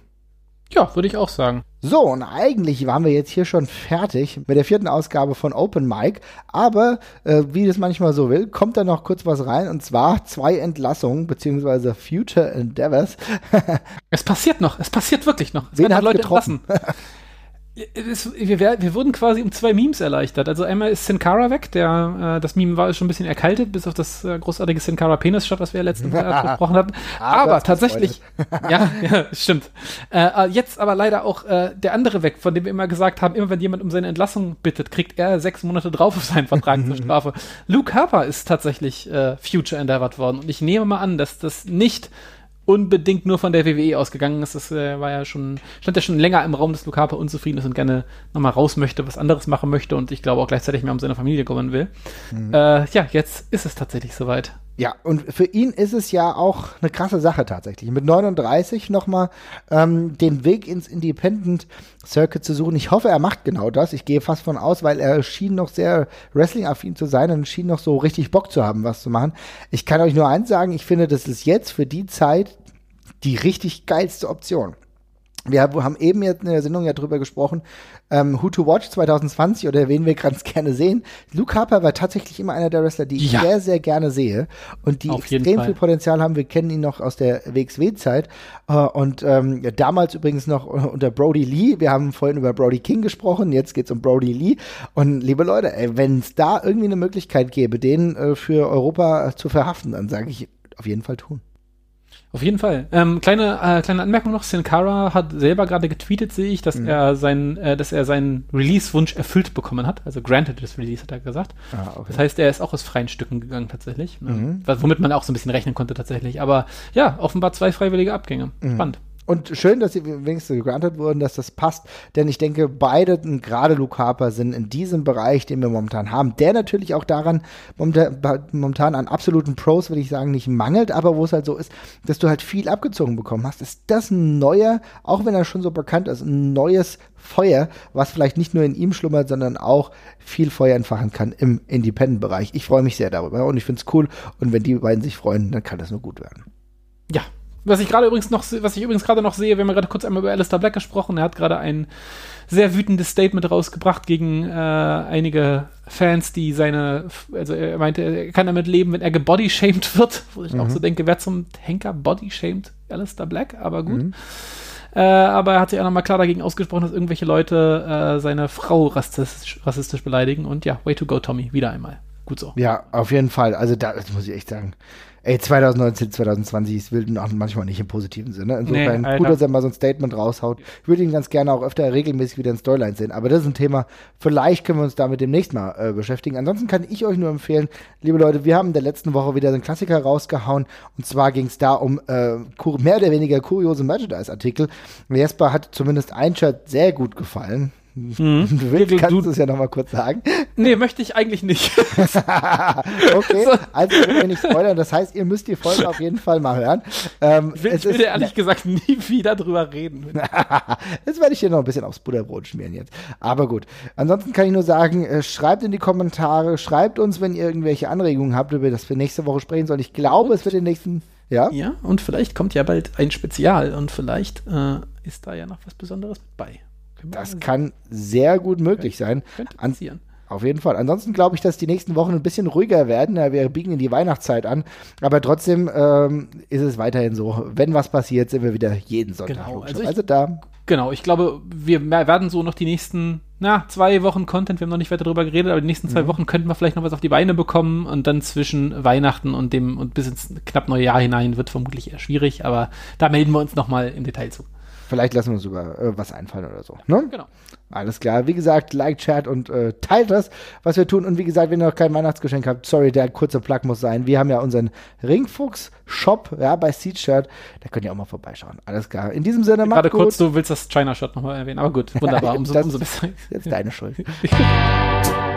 Ja, würde ich auch sagen. So, und eigentlich waren wir jetzt hier schon fertig mit der vierten Ausgabe von Open Mic. Aber äh, wie das manchmal so will, kommt da noch kurz was rein. Und zwar zwei Entlassungen, beziehungsweise Future Endeavors. <laughs> es passiert noch, es passiert wirklich noch. Es Wen hat Leute getroffen? entlassen. <laughs> Es, wir, wir, wurden quasi um zwei Memes erleichtert. Also einmal ist Sin Cara weg, der äh, das Meme war schon ein bisschen erkaltet, bis auf das äh, großartige Sin Cara Penis Shot, was wir ja letzten Mal <laughs> besprochen hatten. Ah, aber tatsächlich, <laughs> ja, <laughs> ja, stimmt. Äh, äh, jetzt aber leider auch äh, der andere weg, von dem wir immer gesagt haben, immer wenn jemand um seine Entlassung bittet, kriegt er sechs Monate drauf auf seinen Vertrag zur Strafe. Luke Harper ist tatsächlich äh, Future Endeavored worden und ich nehme mal an, dass das nicht unbedingt nur von der WWE ausgegangen ist. Das äh, war ja schon, stand ja schon länger im Raum, dass Luke Harper unzufrieden ist und gerne nochmal raus möchte, was anderes machen möchte und ich glaube auch gleichzeitig mehr um seine Familie kümmern will. Mhm. Äh, ja, jetzt ist es tatsächlich soweit. Ja, und für ihn ist es ja auch eine krasse Sache tatsächlich. Mit 39 nochmal ähm, den Weg ins Independent Circuit zu suchen. Ich hoffe, er macht genau das. Ich gehe fast von aus, weil er schien noch sehr Wrestling-affin zu sein und schien noch so richtig Bock zu haben, was zu machen. Ich kann euch nur eins sagen, ich finde, das ist jetzt für die Zeit die richtig geilste Option. Wir haben eben jetzt in der Sendung ja drüber gesprochen, ähm, Who to Watch 2020 oder wen wir ganz <laughs> gerne sehen. Luke Harper war tatsächlich immer einer der Wrestler, die ich ja. sehr, sehr gerne sehe und die extrem viel Potenzial haben. Wir kennen ihn noch aus der WXW-Zeit äh, und ähm, damals übrigens noch <laughs> unter Brody Lee. Wir haben vorhin über Brody King gesprochen, jetzt geht's um Brody Lee. Und liebe Leute, wenn es da irgendwie eine Möglichkeit gäbe, den äh, für Europa zu verhaften, dann sage ich auf jeden Fall tun. Auf jeden Fall. Ähm, kleine, äh, kleine Anmerkung noch, Sin Cara hat selber gerade getweetet, sehe ich, dass mhm. er sein, äh, dass er seinen Release-Wunsch erfüllt bekommen hat. Also granted das Release, hat er gesagt. Ah, okay. Das heißt, er ist auch aus freien Stücken gegangen tatsächlich. Ne? Mhm. Womit man auch so ein bisschen rechnen konnte tatsächlich. Aber ja, offenbar zwei freiwillige Abgänge. Mhm. Spannend. Und schön, dass sie wenigstens gegrantet wurden, dass das passt, denn ich denke, beide, gerade Luke Harper, sind in diesem Bereich, den wir momentan haben, der natürlich auch daran momentan an absoluten Pros, würde ich sagen, nicht mangelt, aber wo es halt so ist, dass du halt viel abgezogen bekommen hast. Ist das ein neuer, auch wenn er schon so bekannt ist, ein neues Feuer, was vielleicht nicht nur in ihm schlummert, sondern auch viel Feuer entfachen kann im Independent-Bereich. Ich freue mich sehr darüber und ich finde es cool und wenn die beiden sich freuen, dann kann das nur gut werden. Ja, was ich gerade übrigens noch, was ich übrigens gerade noch sehe, wir haben gerade kurz einmal über Alistair Black gesprochen. Er hat gerade ein sehr wütendes Statement rausgebracht gegen äh, einige Fans, die seine, also er meinte, er kann damit leben, wenn er gebodyshamed wird. <laughs> Wo ich mhm. auch so denke, wer zum Henker bodyshamed Alistair Black? Aber gut. Mhm. Äh, aber er hat sich auch nochmal klar dagegen ausgesprochen, dass irgendwelche Leute äh, seine Frau rassistisch, rassistisch beleidigen. Und ja, way to go, Tommy. Wieder einmal. Gut so. Ja, auf jeden Fall. Also da das muss ich echt sagen. Ey, 2019, 2020 ist wild und auch manchmal nicht im positiven Sinne. Insofern nee, gut, dass er mal so ein Statement raushaut. Ich würde ihn ganz gerne auch öfter regelmäßig wieder in Storyline sehen. Aber das ist ein Thema, vielleicht können wir uns damit demnächst mal äh, beschäftigen. Ansonsten kann ich euch nur empfehlen, liebe Leute, wir haben in der letzten Woche wieder einen Klassiker rausgehauen. Und zwar ging es da um äh, mehr oder weniger kuriose Merchandise-Artikel. Jesper hat zumindest ein Shirt sehr gut gefallen. Mhm. Du willst, kannst du es ja noch mal kurz sagen? Nee, möchte ich eigentlich nicht. <laughs> <laughs> okay, also ich will nicht spoilern. Das heißt, ihr müsst die Folge auf jeden Fall mal hören. Ähm, ich will, ich will dir ehrlich gesagt nie wieder drüber reden. <laughs> das werde ich hier noch ein bisschen aufs Butterbrot schmieren jetzt. Aber gut. Ansonsten kann ich nur sagen, äh, schreibt in die Kommentare, schreibt uns, wenn ihr irgendwelche Anregungen habt, über das wir nächste Woche sprechen sollen. Ich glaube, es wird den nächsten ja? Ja, und vielleicht kommt ja bald ein Spezial und vielleicht äh, ist da ja noch was Besonderes mit bei. Das kann sehr gut möglich sein. Könnte passieren. Auf jeden Fall. Ansonsten glaube ich, dass die nächsten Wochen ein bisschen ruhiger werden. Ja, wir biegen in die Weihnachtszeit an. Aber trotzdem ähm, ist es weiterhin so, wenn was passiert, sind wir wieder jeden Sonntag. Genau, also, also ich- also da. Genau, ich glaube, wir werden so noch die nächsten, na, zwei Wochen Content, wir haben noch nicht weiter darüber geredet, aber die nächsten zwei Wochen könnten wir vielleicht noch was auf die Beine bekommen und dann zwischen Weihnachten und dem und bis ins knapp neue Jahr hinein wird vermutlich eher schwierig, aber da melden wir uns nochmal im Detail zu. Vielleicht lassen wir uns sogar äh, was einfallen oder so. Ne? Genau. Alles klar. Wie gesagt, like, chat und äh, teilt das, was wir tun. Und wie gesagt, wenn ihr noch kein Weihnachtsgeschenk habt, sorry, der kurze Plug muss sein. Wir haben ja unseren Ringfuchs-Shop ja, bei Seed Shirt. Da könnt ihr auch mal vorbeischauen. Alles klar. In diesem Sinne, macht Gerade gut. kurz, du willst das China-Shot nochmal erwähnen, aber gut, <laughs> wunderbar, umso, Das- umso besser. Jetzt deine Schuld. <laughs>